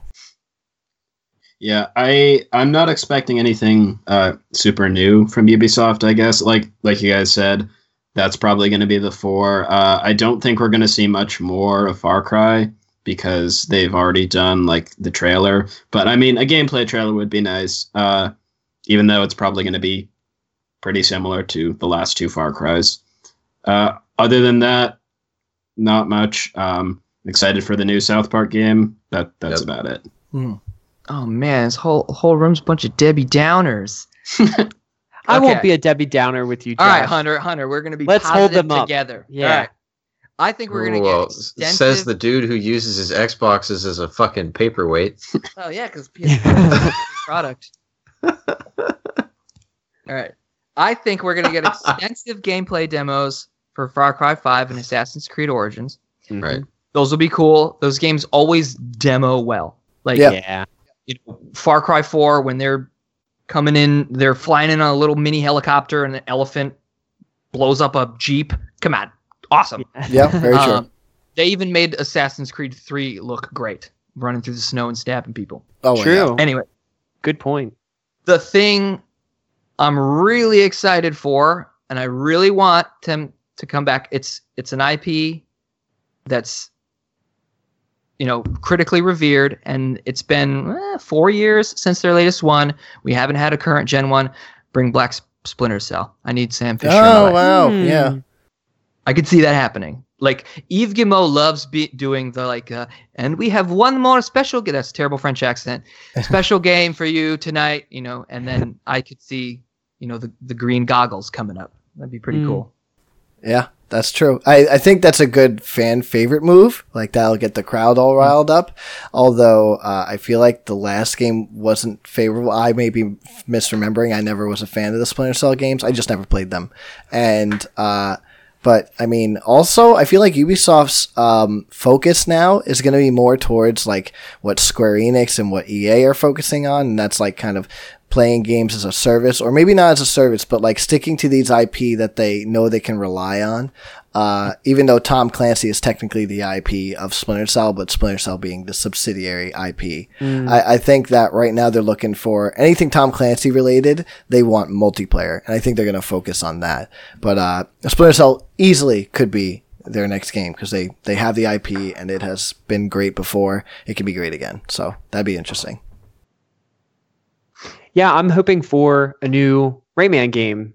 Yeah, I I'm not expecting anything uh, super new from Ubisoft. I guess like like you guys said, that's probably going to be the four. Uh, I don't think we're going to see much more of Far Cry because they've already done like the trailer. But I mean, a gameplay trailer would be nice, uh, even though it's probably going to be pretty similar to the last two Far Cries. Uh, other than that, not much. Um, excited for the new South Park game. That that's Yep. about it. Oh man, this whole whole room's a bunch of Debbie Downers. I won't be a Debbie Downer with you, Josh. All right, Hunter, Hunter, we're gonna be Let's hold them up. together. Yeah. All right. I think we're gonna Well, get extensive. says the dude who uses his Xboxes as a fucking paperweight. Oh yeah, because PS4 is a product. All right. I think we're gonna get extensive gameplay demos for Far Cry 5 and Assassin's Creed Origins. Mhm. Right. Those will be cool. Those games always demo well. Like Yeah. Yeah. you know, Far Cry 4 when they're coming in, they're flying in on a little mini helicopter and an elephant blows up a jeep. Come on, awesome. yeah, very true. Um, they even made Assassin's Creed 3 look great, running through the snow and stabbing people. oh, yeah. True. Anyway, Good point. the thing I'm really excited for, and I really want them to come back. It's it's an IP that's you know critically revered, and it's been eh, four years since their latest one. We haven't had a current gen one. Bring Black Splinter Cell. I need Sam Fisher. Oh life. wow, Hmm. yeah. I could see that happening. Like Yves Guillemot loves be- doing the like, uh, and we have one more special. ga- That's a terrible French accent. Special game for you tonight, you know. And then I could see, you know, the the green goggles coming up. That'd be pretty Mm. cool. Yeah, that's true. I, I think that's a good fan favorite move. Like that'll get the crowd all riled up. Although uh, I feel like the last game wasn't favorable. I may be misremembering. I never was a fan of the Splinter Cell games. I just never played them. And uh, but I mean, also I feel like Ubisoft's um, focus now is going to be more towards like what Square Enix and what EA are focusing on, and that's like kind of playing games as a service, or maybe not as a service, but like sticking to these IP that they know they can rely on. Uh, even though Tom Clancy is technically the IP of Splinter Cell, but Splinter Cell being the subsidiary IP, I, I think that right now they're looking for anything Tom Clancy related. They want multiplayer, and I think they're going to focus on that. But uh, Splinter Cell easily could be their next game because they they have the IP and it has been great before. It can be great again, so that'd be interesting. Yeah, I'm hoping for a new Rayman game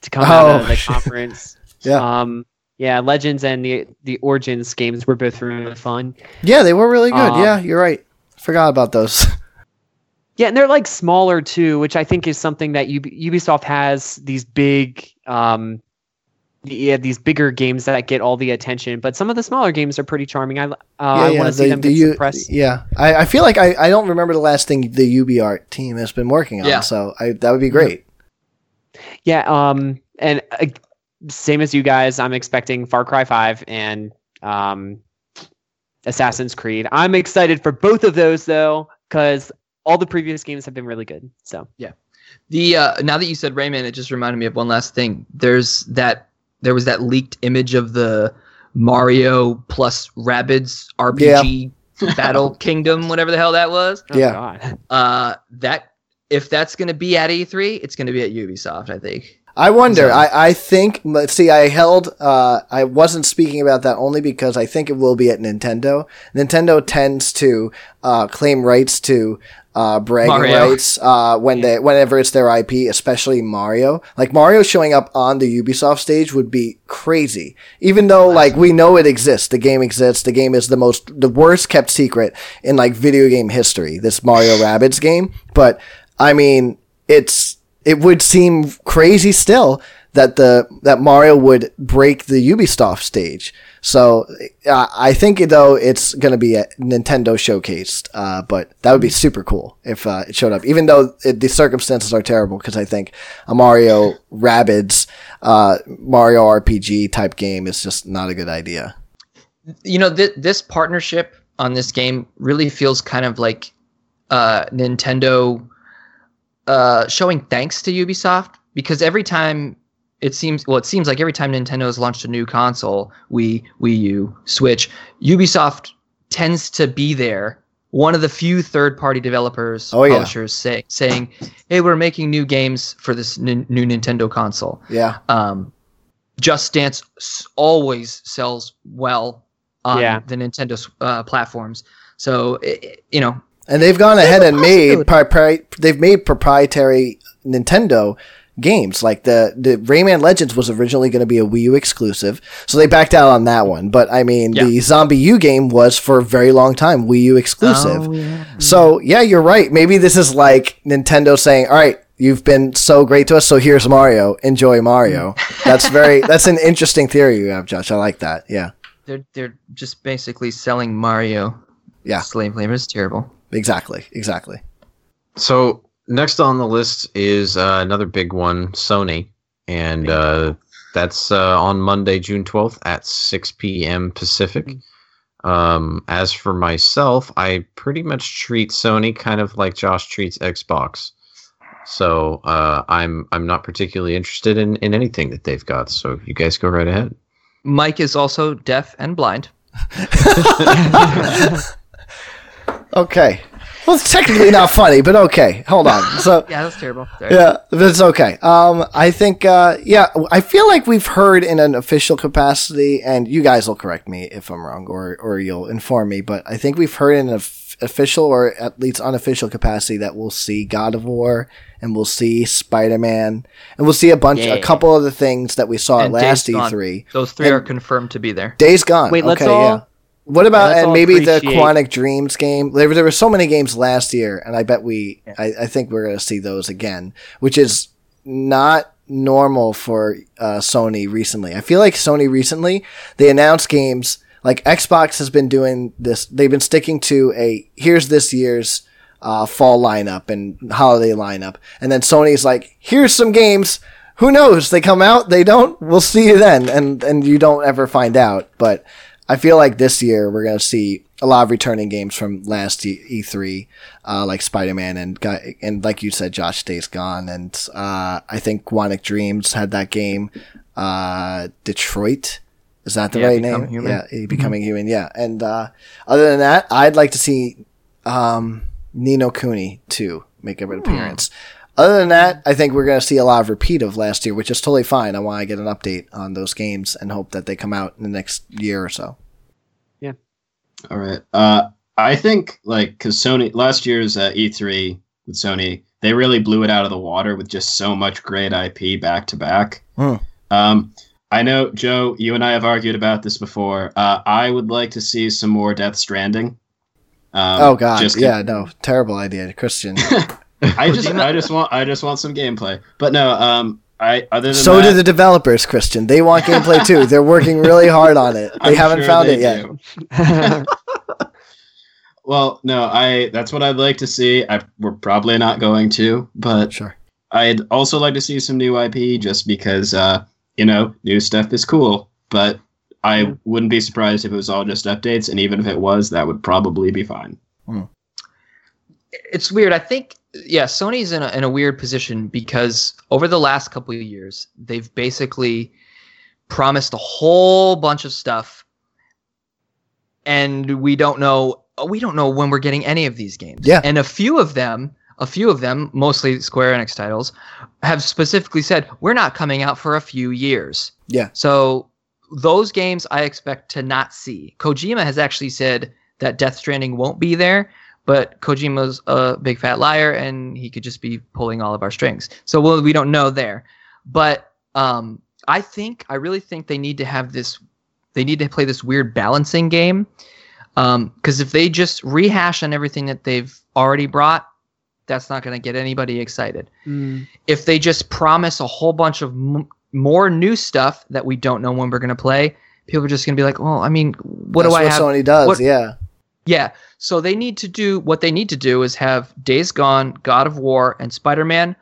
to come out Oh, of the shit. conference. Yeah. Um, yeah, Legends and the the Origins games were both really fun. Yeah, they were really good. Um, yeah, you're right. Forgot about those. Yeah, and they're like smaller too, which I think is something that Ub- Ubisoft has these big um, yeah, these bigger games that get all the attention, but some of the smaller games are pretty charming. I uh, Yeah, I yeah, want to see them the get U- some press. Yeah, I, I feel like I, I don't remember the last thing the UbiArt team has been working on. Yeah. So I, that would be great. Yeah, um, and uh, same as you guys, I'm expecting Far Cry Five and um, Assassin's Creed. I'm excited for both of those though, because all the previous games have been really good. So yeah. The uh, now that you said Rayman, it just reminded me of one last thing. There's that there was that leaked image of the Mario plus Rabbids RPG Battle Kingdom, whatever the hell that was. oh Yeah. God. Uh, that if that's gonna be at E3, it's gonna be at Ubisoft, I think. I wonder. I, I think. See. I held. Uh, I wasn't speaking about that only because I think it will be at Nintendo. Nintendo tends to uh, claim rights to uh, bragging Mario. rights uh, when they whenever it's their IP, especially Mario. Like Mario showing up on the Ubisoft stage would be crazy. Even though like we know it exists, the game exists. The game is the most the worst kept secret in like video game history. This Mario Rabbids game, but I mean it's it would seem crazy still that the that Mario would break the Ubisoft stage. So uh, I think though it's going to be a Nintendo showcased, uh, but that would be super cool if uh, it showed up. Even though it, the circumstances are terrible, because I think a Mario Rabbids uh, Mario RPG type game is just not a good idea. you know th- this partnership on this game really feels kind of like uh, Nintendo uh, showing thanks to Ubisoft because every time it seems well it seems like every time Nintendo has launched a new console, Wii, Wii U, Switch, Ubisoft tends to be there. One of the few third-party developers, Oh, yeah. publishers say, saying, "Hey, we're making new games for this n- new Nintendo console." Yeah, um, Just Dance always sells well on Yeah. the Nintendo uh, platforms. So i- i- you know, and they've gone ahead and made possibility. propri- they've made proprietary Nintendo games. Like the the Rayman Legends was originally going to be a Wii U exclusive, so they backed out on that one. But I mean, Yeah. the ZombiU game was for a very long time Wii U exclusive. Oh, yeah. So yeah, you're right. Maybe this is like Nintendo saying, "All right, you've been so great to us, so here's Mario. Enjoy Mario." that's very that's an interesting theory you have, Josh. I like that. Yeah, they're they're just basically selling Mario. Yeah. slave labor is terrible. Exactly, exactly. So next on the list is uh, another big one, Sony, and uh, that's uh, on Monday, June twelfth at six p.m. Pacific. Um, as for myself, I pretty much treat Sony kind of like Josh treats Xbox. So uh, I'm I'm not particularly interested in, in anything that they've got. So you guys go right ahead. Mike is also deaf and blind. Okay. Well, it's technically not funny, but okay. Hold on. So Yeah, that's terrible. Sorry. yeah, but it's okay. Um, I think uh, yeah, I feel like we've heard in an official capacity, and you guys will correct me if I'm wrong, or or you'll inform me. But I think we've heard in an of- official or at least unofficial capacity that we'll see God of War and we'll see Spider Man and we'll see a bunch, a couple of the things that we saw at last Days Gone. E3. Those three And- are confirmed to be there. Days Gone. Wait, let's okay, all- yeah. What about and all maybe the Quantic Dreams game? There, there were so many games last year, and I bet we, I, I think we're going to see those again, which is not normal for uh, Sony recently. I feel like Sony recently they announced games like Xbox has been doing this. They've been sticking to a here's this year's uh, fall lineup and holiday lineup, and then Sony's like here's some games. Who knows? They come out, they don't. We'll see you then, and and you don't ever find out. But I feel like this year we're gonna see a lot of returning games from last E- E3, uh, like Spider Man and and like you said, Josh Days Gone, and uh, I think Quantic Dreams had that game. Uh, Detroit is that the Yeah, right name? Human. Yeah, eh, becoming human. Yeah, and uh, other than that, I'd like to see um, Ni no Kuni too make an appearance. Other than that, I think we're going to see a lot of repeat of last year, which is totally fine. I want to get an update on those games and hope that they come out in the next year or so. Yeah. All right. Uh, I think like because Sony last year's uh, E3 with Sony, they really blew it out of the water with just so much great IP back to back. Hmm. Um, I know Joe, you and I have argued about this before. Uh, I would like to see some more Death Stranding. Um, oh God, yeah, no, terrible idea, Christian. I just I just want I just want some gameplay. But no, um I other than So that, do the developers, Christian. They want gameplay too. They're working really hard on it. They I'm haven't sure found they it yet. Well, no, I that's what I'd like to see. I, we're probably not going to, but Sure. I'd also like to see some new IP just because uh, you know, new stuff is cool. But I Yeah. wouldn't be surprised if it was all just updates, and even if it was, that would probably be fine. it's weird. I think yeah, Sony's in a, in a weird position because over the last couple of years, they've basically promised a whole bunch of stuff, and we don't know we don't know when we're getting any of these games. Yeah. and a few of them, a few of them, mostly Square Enix titles, have specifically said we're not coming out for a few years. Yeah. So those games I expect to not see. Kojima has actually said that Death Stranding won't be there, but Kojima's a big fat liar and he could just be pulling all of our strings. So well, we don't know there. But um, I think I really think they need to have this. They need to play this weird balancing game. Because if they just rehash on everything that they've already brought, that's not going to get anybody excited Mm. if they just promise a whole bunch of m- more new stuff that we don't know when we're going to play, people are just going to be like, well, I mean, what That's do I what have? Sony does. what- yeah. Yeah. So they need to do what they need to do is have Days Gone, God of War, and Spider Man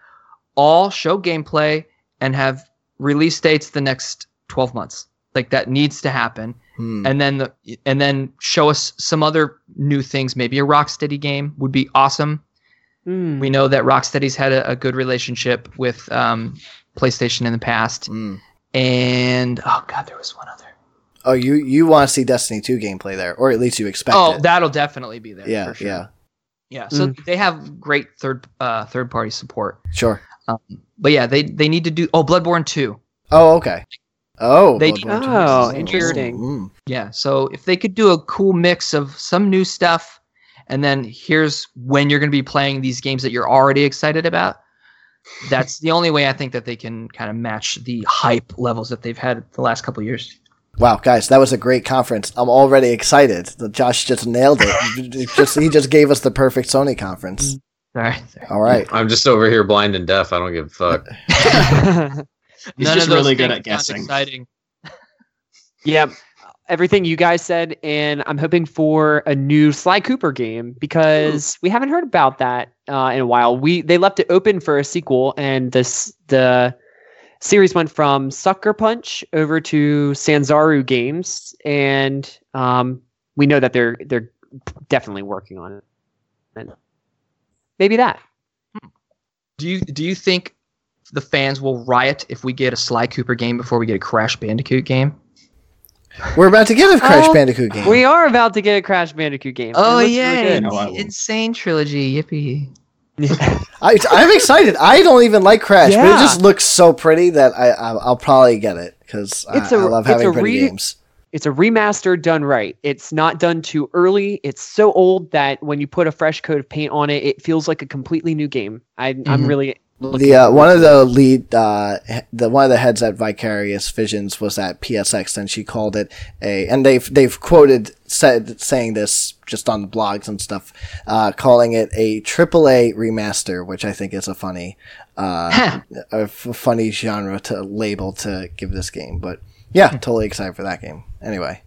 all show gameplay and have release dates the next 12 months. Like that needs to happen. Hmm. And then the, and then show us some other new things. Maybe a Rocksteady game would be awesome. Mm. We know that Rocksteady's had a, a good relationship with um, PlayStation in the past. Hmm. And oh god, there was one other. Oh, you you want to see Destiny 2 gameplay there, or at least you expect Oh, it. that'll definitely be there. yeah, for sure. yeah, yeah. So they have great third uh, third party support. sure. But yeah, they they need to do. Oh, Bloodborne two. Oh, okay. Oh, They- Bloodborne 2. Oh, interesting. Mm. Yeah. So if they could do a cool mix of some new stuff, and then here's when you're going to be playing these games that you're already excited about. That's the only way I think that they can kind of match the hype levels that they've had the last couple of years. Wow, guys, that was a great conference. I'm already excited. Josh just nailed it. just he just gave us the perfect Sony conference. Sorry. All right. I'm just over here blind and deaf. I don't give a fuck. He's None just of those really good at guessing. Exciting. yeah, everything you guys said, and I'm hoping for a new Sly Cooper game because we haven't heard about that uh, in a while. We they left it open for a sequel, and this the series went from Sucker Punch over to Sanzaru Games, and um, we know that they're they're definitely working on it. And maybe that. Do you do you think the fans will riot if we get a Sly Cooper game before we get a Crash Bandicoot game? We're about to get a Crash Oh, Bandicoot game. We are about to get a Crash Bandicoot game. Oh looks really yeah, good. You know I will. insane trilogy, yippee! I, I'm excited. I don't even like Crash, but it just looks so pretty that I, I I'll probably get it because I, It's a- I love it's having a pretty re- games. It's a remaster done right. It's not done too early. It's so old that when you put a fresh coat of paint on it, it feels like a completely new game. I, I'm Mhm. really The uh, one of the lead, uh, the one of the heads at Vicarious Visions was at PSX, and she called it a, and they've they've quoted said saying this just on the blogs and stuff, uh, calling it a AAA remaster, which I think is a funny, uh, a f- funny genre to label to give this game. But yeah, totally excited for that game. Anyway,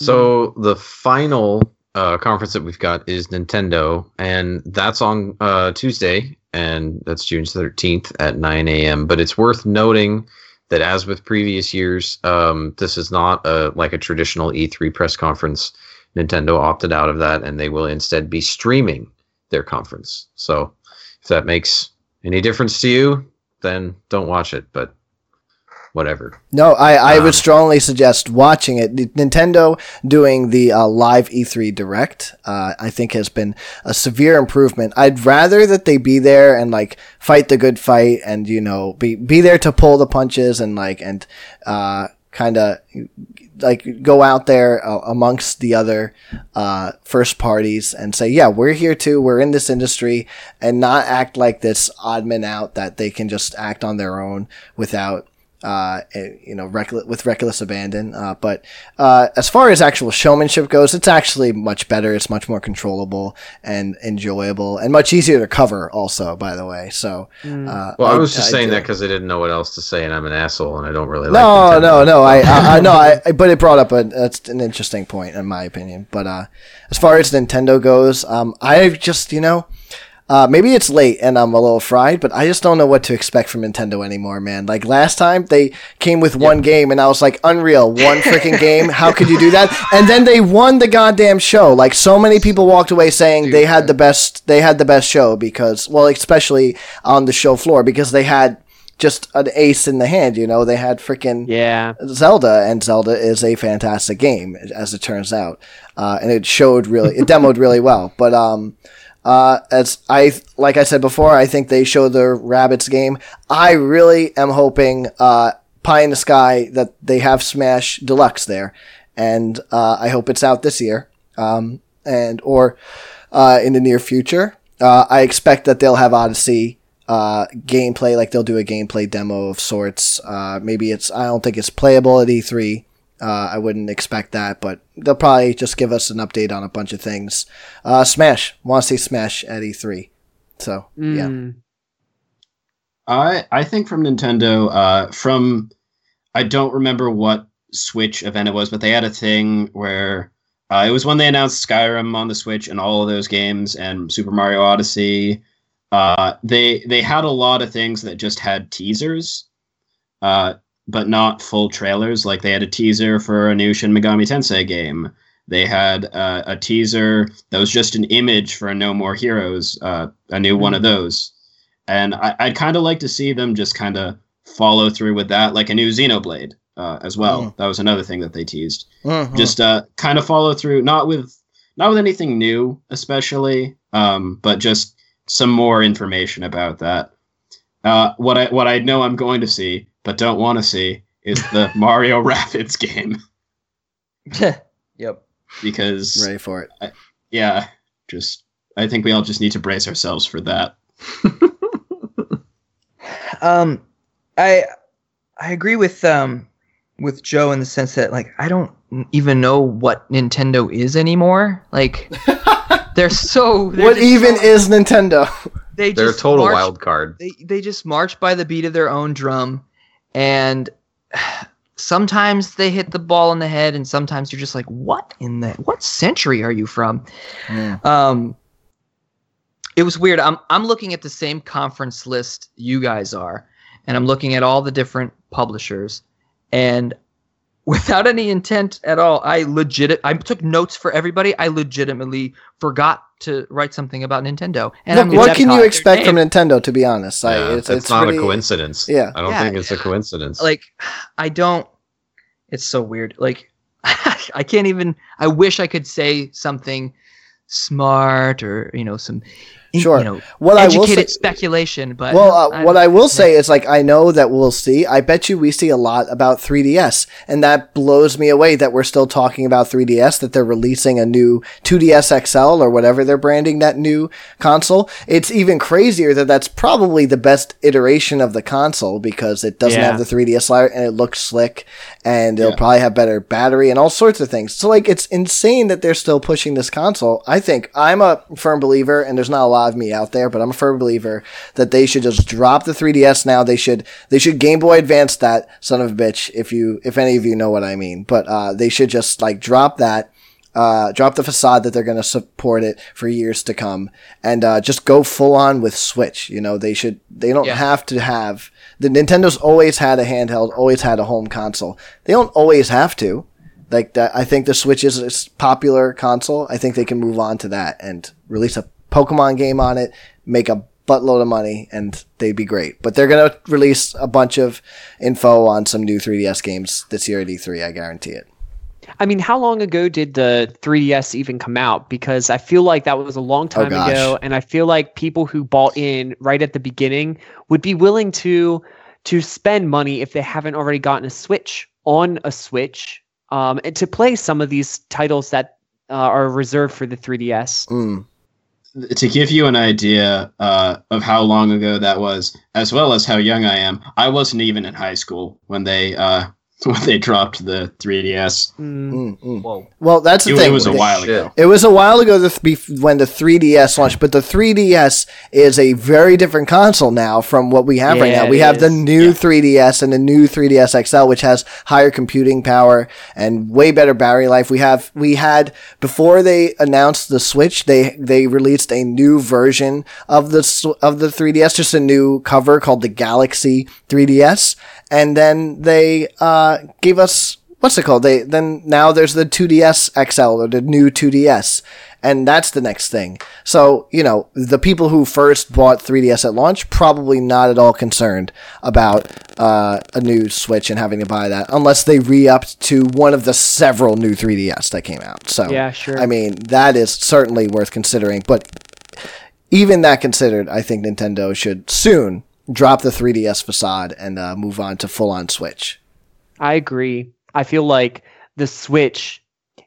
So the final uh, conference that we've got is Nintendo, and that's on uh, Tuesday, and that's June 13th at 9 a.m. But it's worth noting that, as with previous years, um, this is not a like a traditional E3 press conference. Nintendo opted out of that, and they will instead be streaming their conference. So, if that makes any difference to you, then don't watch it. But whatever. No, I, I Um, would strongly suggest watching it. Nintendo doing the uh, live E3 Direct, uh, I think has been a severe improvement. I'd rather that they be there and like fight the good fight and you know be be there to pull the punches and like and uh, kind of like go out there uh, amongst the other uh, first parties and say, yeah, we're here too. We're in this industry, and not act like this odd man out that they can just act on their own without uh, you know, reckless, with reckless abandon. Uh, but uh, as far as actual showmanship goes, it's actually much better. It's much more controllable and enjoyable, and much easier to cover. Also, by the way, so. Uh, Well, I, was just saying do- that because I didn't know what else to say, and I'm an asshole, and I don't really like. It. No, Nintendo. no, no. I, I, I know. I, I- but it brought up a that's an interesting point in my opinion. But uh, as far as Nintendo goes, um, I just you know, uh, maybe it's late and I'm a little fried, but I just don't know what to expect from Nintendo anymore, man. Like last time they came with one game, and I was like, unreal, one freaking game. How could you do that? And then they won the goddamn show. Like so many people walked away saying they had the best. They had the best show because, well, especially on the show floor because they had just an ace in the hand. You know, they had freaking Yeah. Zelda, and Zelda is a fantastic game, as it turns out, uh, and it showed really, it demoed really well. But um, uh, as I like I said before, I think they show the Rabbids game. I really am hoping uh, Pie in the Sky that they have Smash Deluxe there, and uh, I hope it's out this year, um, and or uh, in the near future. Uh, I expect that they'll have Odyssey uh, gameplay, like they'll do a gameplay demo of sorts. Uh, maybe it's I don't think it's playable at E3. Uh, I wouldn't expect that, but they'll probably just give us an update on a bunch of things. Uh, Smash, want to see Smash at E3. So yeah, Mm. I I think from Nintendo, uh, from I don't remember what Switch event it was, but they had a thing where uh, it was when they announced Skyrim on the Switch and all of those games and Super Mario Odyssey. Uh, they they had a lot of things that just had teasers, uh, but not full trailers. Like they had a teaser for a new Shin Megami Tensei game. They had uh, a teaser that was just an image for a No More Heroes, uh, a new one of those and I, I'd kind of like to see them just kind of follow through with that, like a new Xenoblade uh, as well. Mm. That was another thing that they teased. Mhm. Just uh, kind of follow through, not with not with anything new, especially, um, but just some more information about that. Uh, what I what I know I'm going to see, but don't want to see, is the Mario Rabbids game yep. because ready for it. yeah, just I think we all just need to brace ourselves for that. Um, I I agree with um with Joe in the sense that like I don't even know what Nintendo is anymore. Like they're so they're What even so- is Nintendo? they They're a total march- wild card. They they just march by the beat of their own drum, and sometimes they hit the ball on the head, and sometimes you're just like, what in the what century are you from? Um, it was weird. I'm I'm looking at the same conference list you guys are, and I'm looking at all the different publishers, and without any intent at all, I legit I took notes for everybody. I legitimately forgot to write something about Nintendo. And Look, I'm what can you expect from Nintendo? To be honest, I, Yeah, it's, it's, it's not pretty- a coincidence. Yeah. I don't Yeah. think it's a coincidence. Like, I don't. It's so weird. Like, I can't even. I wish I could say something smart or you know some. Sure. You know, What I will educated say, speculation, but well, uh, I what I will say is like I know that we'll see. I bet you we see a lot about 3DS, and that blows me away that we're still talking about 3DS. That they're releasing a new 2DS XL or whatever they're branding that new console. It's even crazier that that's probably the best iteration of the console because it doesn't Yeah. have the 3DS slider and it looks slick, and it'll Yeah. probably have better battery and all sorts of things. So like it's insane that they're still pushing this console. I think I'm a firm believer, and there's not a lot of me out there, but I'm a firm believer that they should just drop the 3DS now. They should they should Game Boy Advance that son of a bitch. If you if any of you know what I mean, but uh, they should just like drop that. Uh, drop the facade that they're going to support it for years to come, and uh, just go full on with Switch. You know, they should. They don't Yeah. have to have the Nintendo's always had a handheld, always had a home console. They don't always have to. Like that, I think the Switch is a popular console. I think they can move on to that and release a Pokemon game on it, make a buttload of money, and they'd be great. But they're gonna release a bunch of info on some new 3DS games this year at E3. I guarantee it. I mean, how long ago did the 3DS even come out? Because I feel like that was a long time gosh. ago, and I feel like people who bought in right at the beginning would be willing to to spend money if they haven't already gotten a Switch on a Switch, um, and to play some of these titles that uh, are reserved for the 3DS. Mm. To give you an idea uh, of how long ago that was, as well as how young I am, I wasn't even in high school when they uh, when they dropped the 3DS. Mm, Mm, mm. Whoa. Well, that's the It, thing. it was a while Shit. ago. It was a while ago the th- when the 3DS launched, but the 3DS is a very different console now from what we have right now. We it have the is. new 3DS and the new 3DS XL, which has higher computing power and way better battery life. We have we had before they announced the Switch, they they released a new version of the of the 3DS, just a new cover called the Galaxy 3DS, and then they uh, gave us what's it called? They then now there's the 2DS XL or the new 2DS, and that's the next thing. So you know the people who first bought 3DS at launch probably not at all concerned about uh, a new Switch and having to buy that unless they re-upped to one of the several new 3DS that came out. So Yeah, sure. I mean that is certainly worth considering, but even that considered, I think Nintendo should soon drop the 3DS facade and uh, move on to full-on Switch. I agree. I feel like the Switch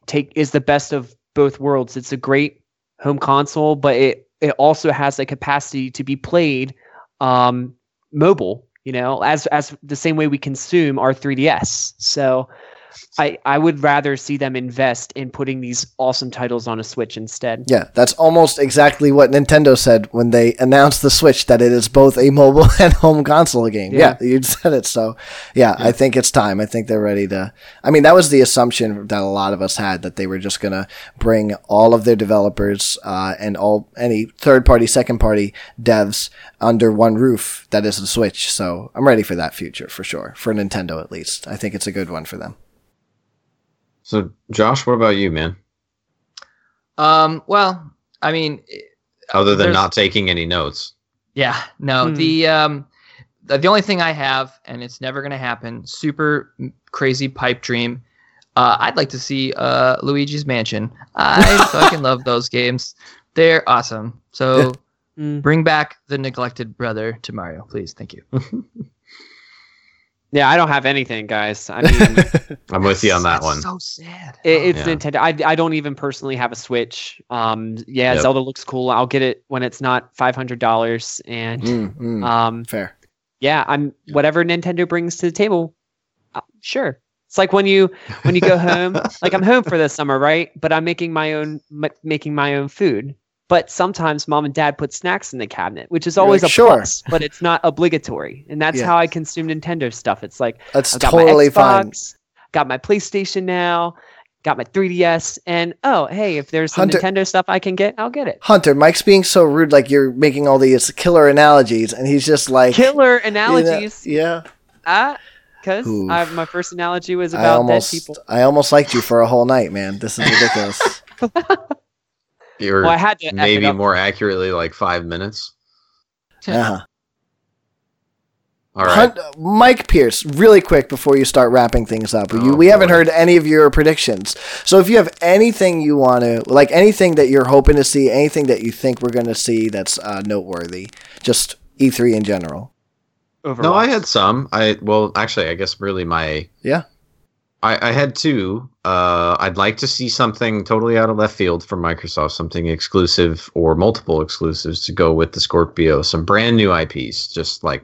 take is the best of both worlds. It's a great home console, but it it also has the capacity to be played um, mobile. You know, as as the same way we consume our 3DS. So. I, I would rather see them invest in putting these awesome titles on a Switch instead. Yeah, that's almost exactly what Nintendo said when they announced the Switch that it is both a mobile and home console game. Yeah, Yeah. you said it. So, yeah, I think it's time. I think they're ready to. I mean, that was the assumption that a lot of us had that they were just going to bring all of their developers uh, and all any third party, second party devs under one roof. That is the Switch. So, I'm ready for that future for sure. For Nintendo, at least, I think it's a good one for them. So, Josh, what about you, man? Um. Well, I mean, Other than not taking any notes. Yeah, no. Hmm. The um, the, the only thing I have, and it's never gonna happen. Super crazy pipe dream. Uh, I'd like to see uh Luigi's Mansion. I fucking love those games. They're awesome. So Mm. bring back the neglected brother to Mario, please. Thank you. Yeah, I don't have anything, guys. I mean, I'm with you on that That's one. So sad. It, it's Yeah. Nintendo. I, I don't even personally have a Switch. Um, yeah, Yep. Zelda looks cool. I'll get it when it's not five hundred dollars. And Mm, mm, um, fair. yeah, I'm whatever Nintendo brings to the table. Uh, sure. It's like when you when you go home. like I'm home for the summer, right? But I'm making my own m- making my own food. But sometimes mom and dad put snacks in the cabinet, which is always like, a "Sure." plus, but it's not obligatory. And that's Yeah. how I consume Nintendo stuff. It's like That's I've got totally my fine. Xbox, got my PlayStation now, got my 3DS, and oh, hey, if there's some Hunter- Nintendo stuff I can get, I'll get it. Hunter, Mike's being so rude, like you're making all these killer analogies, and he's just like Killer you know, analogies. yeah, Ah, because my first analogy was about almost, dead people. I almost liked you for a whole night, man. This is ridiculous. You're Well, I had to maybe more accurately like five minutes. uh-huh. All right. Hunt, Mike Pierce, really quick before you start wrapping things up. you, Oh, we haven't heard any of your predictions, so if you have anything you want to, like anything that you're hoping to see, anything that you think we're going to see that's uh, noteworthy, just E3 in general. No, I had some. I well, actually, I guess really my Yeah. I, I had two. Uh, I'd like to see something totally out of left field from Microsoft, something exclusive or multiple exclusives to go with the Scorpio, some brand new IPs, just like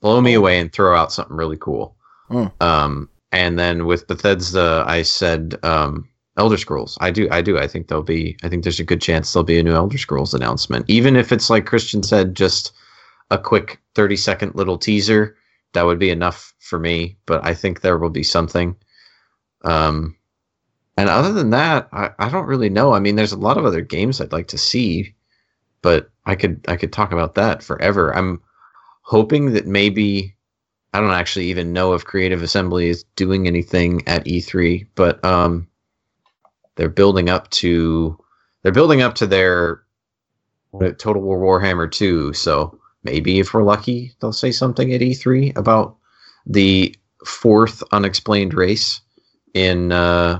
blow me away and throw out something really cool. Mm. Um, and then with Bethesda, I said um, Elder Scrolls. I do, I do. I think there'll be. I think there's a good chance there'll be a new Elder Scrolls announcement, even if it's like Christian said, just a quick 30 second little teaser that would be enough for me but i think there will be something. Um and other than that I, I don't really know. I mean there's a lot of other games i'd like to see but i could i could talk about that forever. I'm hoping that maybe i don't actually even know if creative assembly is doing anything at e3 but um they're building up to they're building up to their total war warhammer 2 so maybe if we're lucky, they'll say something at E3 about the fourth unexplained race in uh,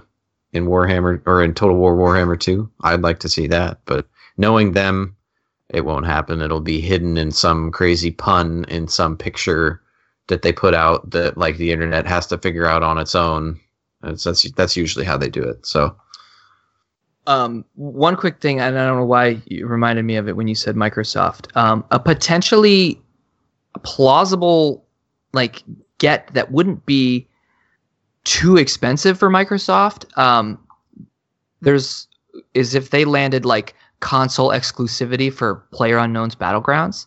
in Warhammer or in Total War Warhammer 2. I'd like to see that, but knowing them, it won't happen. It'll be hidden in some crazy pun in some picture that they put out that like the internet has to figure out on its own. That's that's, that's usually how they do it. So Um, one quick thing, and I don't know why you reminded me of it when you said Microsoft. Um, a potentially plausible like get that wouldn't be too expensive for Microsoft. Um, there's is if they landed like console exclusivity for Player Unknown's Battlegrounds,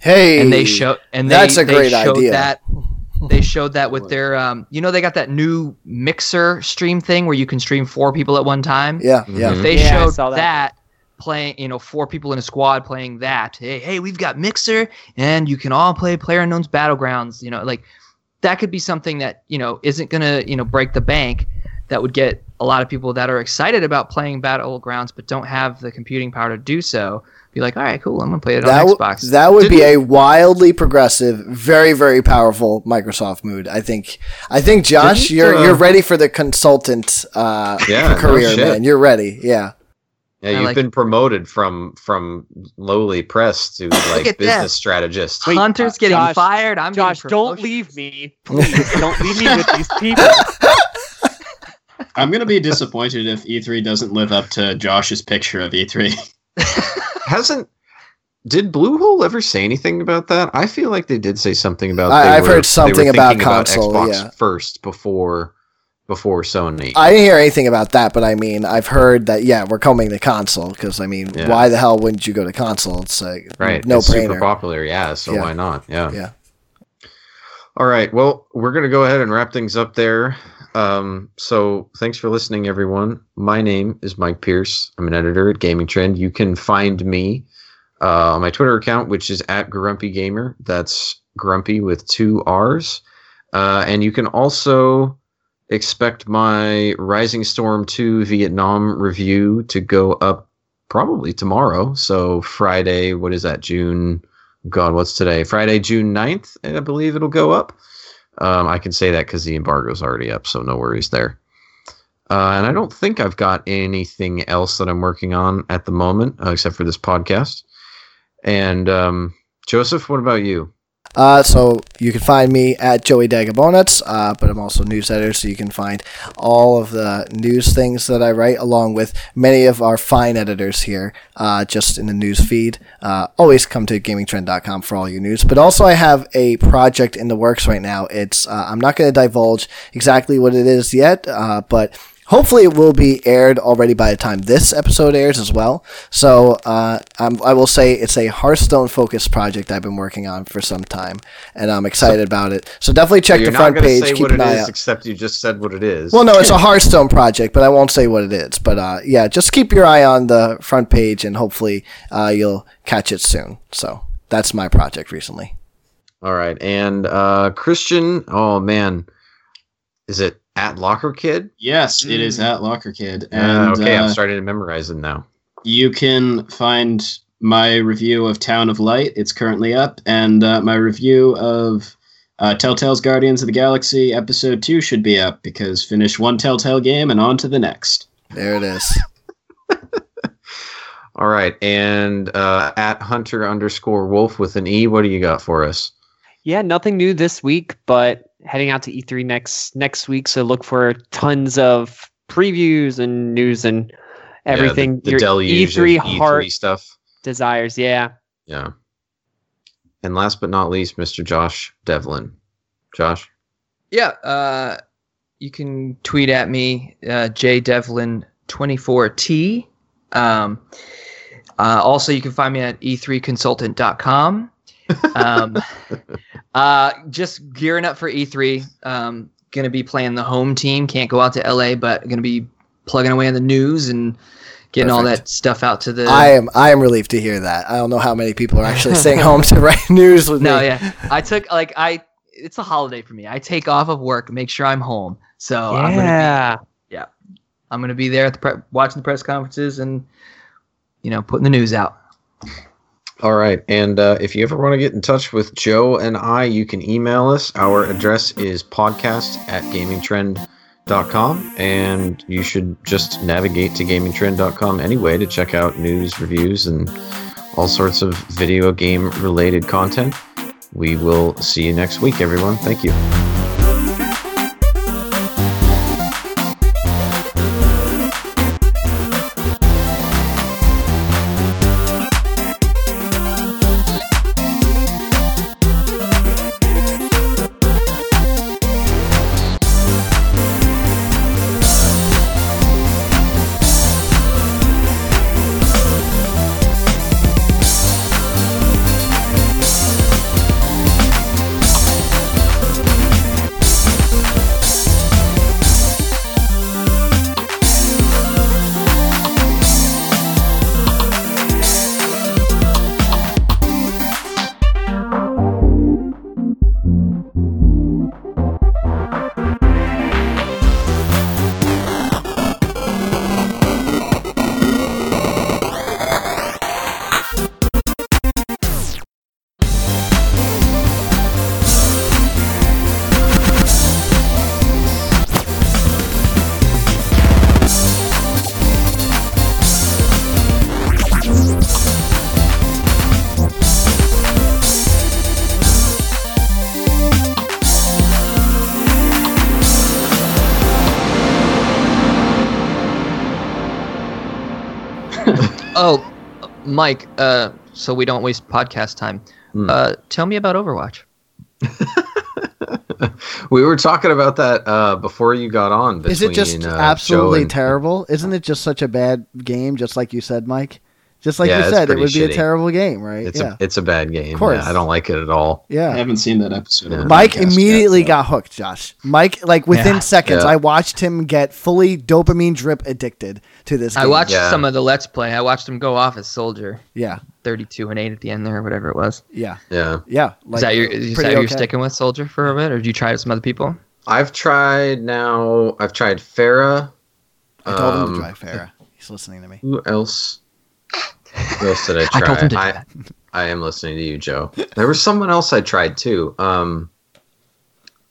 Hey, and they show and they, that's a great idea. that they showed that with their um, you know they got that new mixer stream thing where you can stream four people at one time. Yeah, yeah. Mhm. They Yeah, showed that. that. playing, you know, four people in a squad playing that. Hey, hey, we've got Mixer, and you can all play Player Unknown's Battlegrounds. You know, like that could be something that you know isn't gonna you know break the bank. That would get a lot of people that are excited about playing Battlegrounds but don't have the computing power to do so. Be like, all right, cool, I'm gonna play it That, on w- Xbox. that would be a wildly progressive, very very powerful Microsoft mood. I think. I think Josh, Didn't, you're uh, you're ready for the consultant uh, Yeah, career, shit. man. You're ready. Yeah. Yeah, you've like been promoted from from lowly press to like business that. strategist. Wait, Hunter's uh, getting Josh- fired. I'm Josh, don't leave me. Please, don't leave me with these people. I'm gonna be disappointed if E3 doesn't live up to Josh's picture of E E3. Hasn't did Bluehole ever say anything about that? I feel like they did say something about. I, i've were- heard something about console, Xbox yeah. first before before Sony. I didn't hear anything about that, but I mean, I've heard that yeah, we're coming to console because I mean, Yeah. why the hell wouldn't you go to console? It's like right, no it's super popular. Yeah, so Yeah. why not? Yeah. Yeah. All right. Well, we're going to go ahead and wrap things up there. Um, so thanks for listening, everyone. My name is Mike Pierce. I'm an editor at Gaming Trend. You can find me uh, on my Twitter account, which is at Grumpy Gamer. That's Grumpy with two R's. Uh, and you can also expect my Rising Storm 2 Vietnam review to go up probably tomorrow. So Friday, what is that, June? God, what's today? Friday, June 9th, and I believe it'll go up. Um, I can say that because the embargo's already up, so no worries there. Uh, and I don't think I've got anything else that I'm working on at the moment, uh, except for this podcast. And um, Joseph, what about you? Uh, so you can find me at Joey Dagabonets, uh, but I'm also news editor, so you can find all of the news things that I write, along with many of our fine editors here, uh, just in the news feed. Uh, always come to gamingtrend.com for all your news. But also, I have a project in the works right now. It's uh, I'm not going to divulge exactly what it is yet, uh, but Hopefully, it will be aired already by the time this episode airs as well. So, uh, I'm, I will say it's a Hearthstone focused project I've been working on for some time, and I'm excited about it. So, definitely check You're the not front page. say Keep what an it eye is, out. except you just said what it is. Well, no, it's a Hearthstone project, but I won't say what it is. But uh, yeah, just keep your eye on the front page, and hopefully, uh, you'll catch it soon. So, that's my project recently. All right, and uh, Christian. Oh man, is it at Locker Kid? yes, it is Mm. at Locker Kid, Uh, and okay, I'm uh, starting to memorize it now. you can find my review of Town of Light. It's currently up, and uh, my review of uh, Telltale's Guardians of the Galaxy Episode Two should be up because finish one Telltale game and on to the next. There it is. All right, and uh, at Hunter underscore Wolf with an E. What do you got for us? Yeah, nothing new this week, but heading out to E3 next next week, so look for tons of previews and news and everything Yeah, the, the your deluge E3 of E3 heart stuff. desires. Yeah. Yeah. And last but not least, Mr. Josh Devlin. Josh. Yeah, uh, you can tweet at me, uh, jdevlin24t. Um, uh, also, you can find me at e e3consultant.com. Um, uh, just gearing up for E3. Um, gonna be playing the home team. Can't go out to LA, but gonna be plugging away on the news and getting all that stuff out to the. I am I am relieved to hear that. I don't know how many people are actually staying home to write news with no, me. yeah. I took like I. It's a holiday for me. I take off of work, make sure I'm home. So I'm gonna be yeah. I'm going to be there at the pre- watching the press conferences and you know putting the news out. All right. And uh, if you ever want to get in touch with Joe and I, you can email us. Our address is podcast at gamingtrend.com. And you should just navigate to gamingtrend.com anyway to check out news, reviews, and all sorts of video game related content. We will see you next week, everyone. Thank you. Oh, Mike. Uh, so we don't waste podcast time. Hmm. Uh, tell me about Overwatch. we were talking about that uh, before you got on. Between, Is it just uh, absolutely and- terrible? Isn't it just such a bad game, just like you said, Mike? Just like Yeah, you said, it pretty would be a terrible game, right? It's yeah. a it's a bad game. Of course. Yeah, I don't like it at all. Yeah. I haven't seen that episode. Of the Mike podcast yet, immediately so- got hooked, Josh. Mike, like within Yeah. seconds, Yeah. I watched him get fully dopamine drip addicted to this game. I watched Yeah. some of the Let's Play. I watched him go off as Soldier, Yeah, 32 and 8 at the end there, or whatever it was. yeah, Yeah, yeah. Like, is that your is that pretty who you're okay. sticking with Soldier for a bit, or did you try it with some other people? I've tried now. I've tried Pharah. I told him Um, to try Pharah. He's listening to me. Who else? Who else did I try? I told him to do I, that. I am listening to you, Joe. There was someone else I tried too. Um,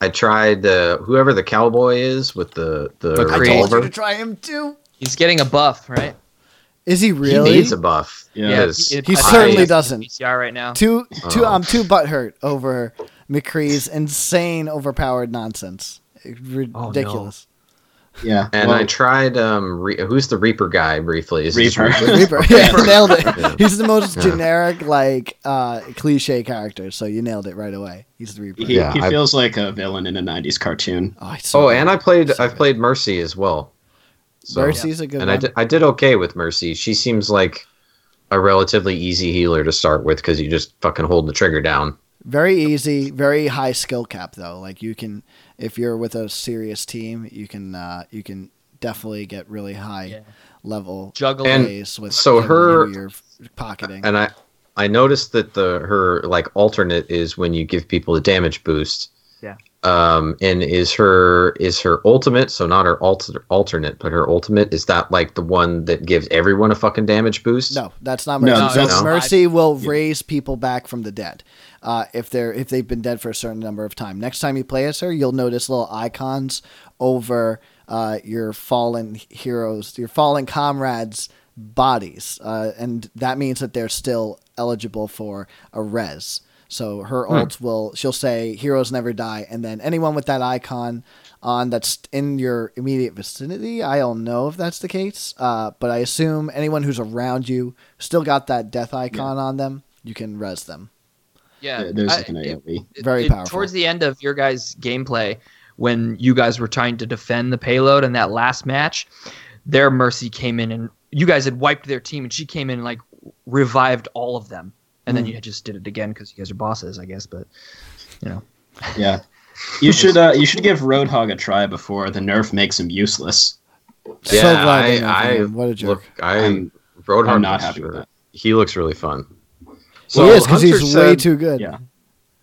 I tried uh, whoever the cowboy is with the the McCree. I told you to try him too. He's getting a buff, right? Is he really? He needs a buff. Yeah. because he- He I certainly doesn't. PTR right now. Too, too. Oh. I'm too butthurt over McCree's insane, overpowered nonsense. Ridiculous. Yeah. And well, I tried um Re- who's the Reaper guy briefly? Is it just Reaper. Reaper. Yeah, nailed it. Yeah. He's the most Yeah. generic, like uh, cliche character. So you nailed it right away. He's the Reaper. he, Yeah, he I- feels like a villain in a '90s cartoon. Oh, so Oh, and I played So I've played Mercy as well. So, Mercy's a good and one. I did I did okay with Mercy. She seems like a relatively easy healer to start with because you just fucking hold the trigger down. Very easy, very high skill cap though. Like you can, if you're with a serious team, you can uh, you can definitely get really high Yeah. level Juggle And plays with so her- into your pocketing. And I I noticed that the her like alternate is when you give people a damage boost. Yeah. Um, and is her is her ultimate so not her alter, alternate but her ultimate is that like the one that gives everyone a fucking damage boost? No, that's not No, mercy. that's- mercy will Yeah. raise people back from the dead. Uh, if they're if they've been dead for a certain number of time. Next time you play as her, you'll notice little icons over uh, your fallen heroes, your fallen comrades' bodies, uh, and that means that they're still eligible for a res. So her Hmm. ult will she'll say heroes never die, and then anyone with that icon on that's in your immediate vicinity. I don't know if that's the case, uh, but I assume anyone who's around you still got that death icon on them. You can res them. Yeah, There's like an it- AoE. it- Very it- powerful. Towards the end of your guys' gameplay, when you guys were trying to defend the payload in that last match, their Mercy came in and you guys had wiped their team, and she came in and like revived all of them, and then Mm. you just did it again because you guys are bosses, I guess. But Yeah. You should uh, you should give Roadhog a try before the nerf makes him useless. so Yeah, glad they I- I. What a jerk. Look, I I'm- Roadhog I'm not looks happy with that. He looks really fun. He is because Hunter he's way too good. Yeah.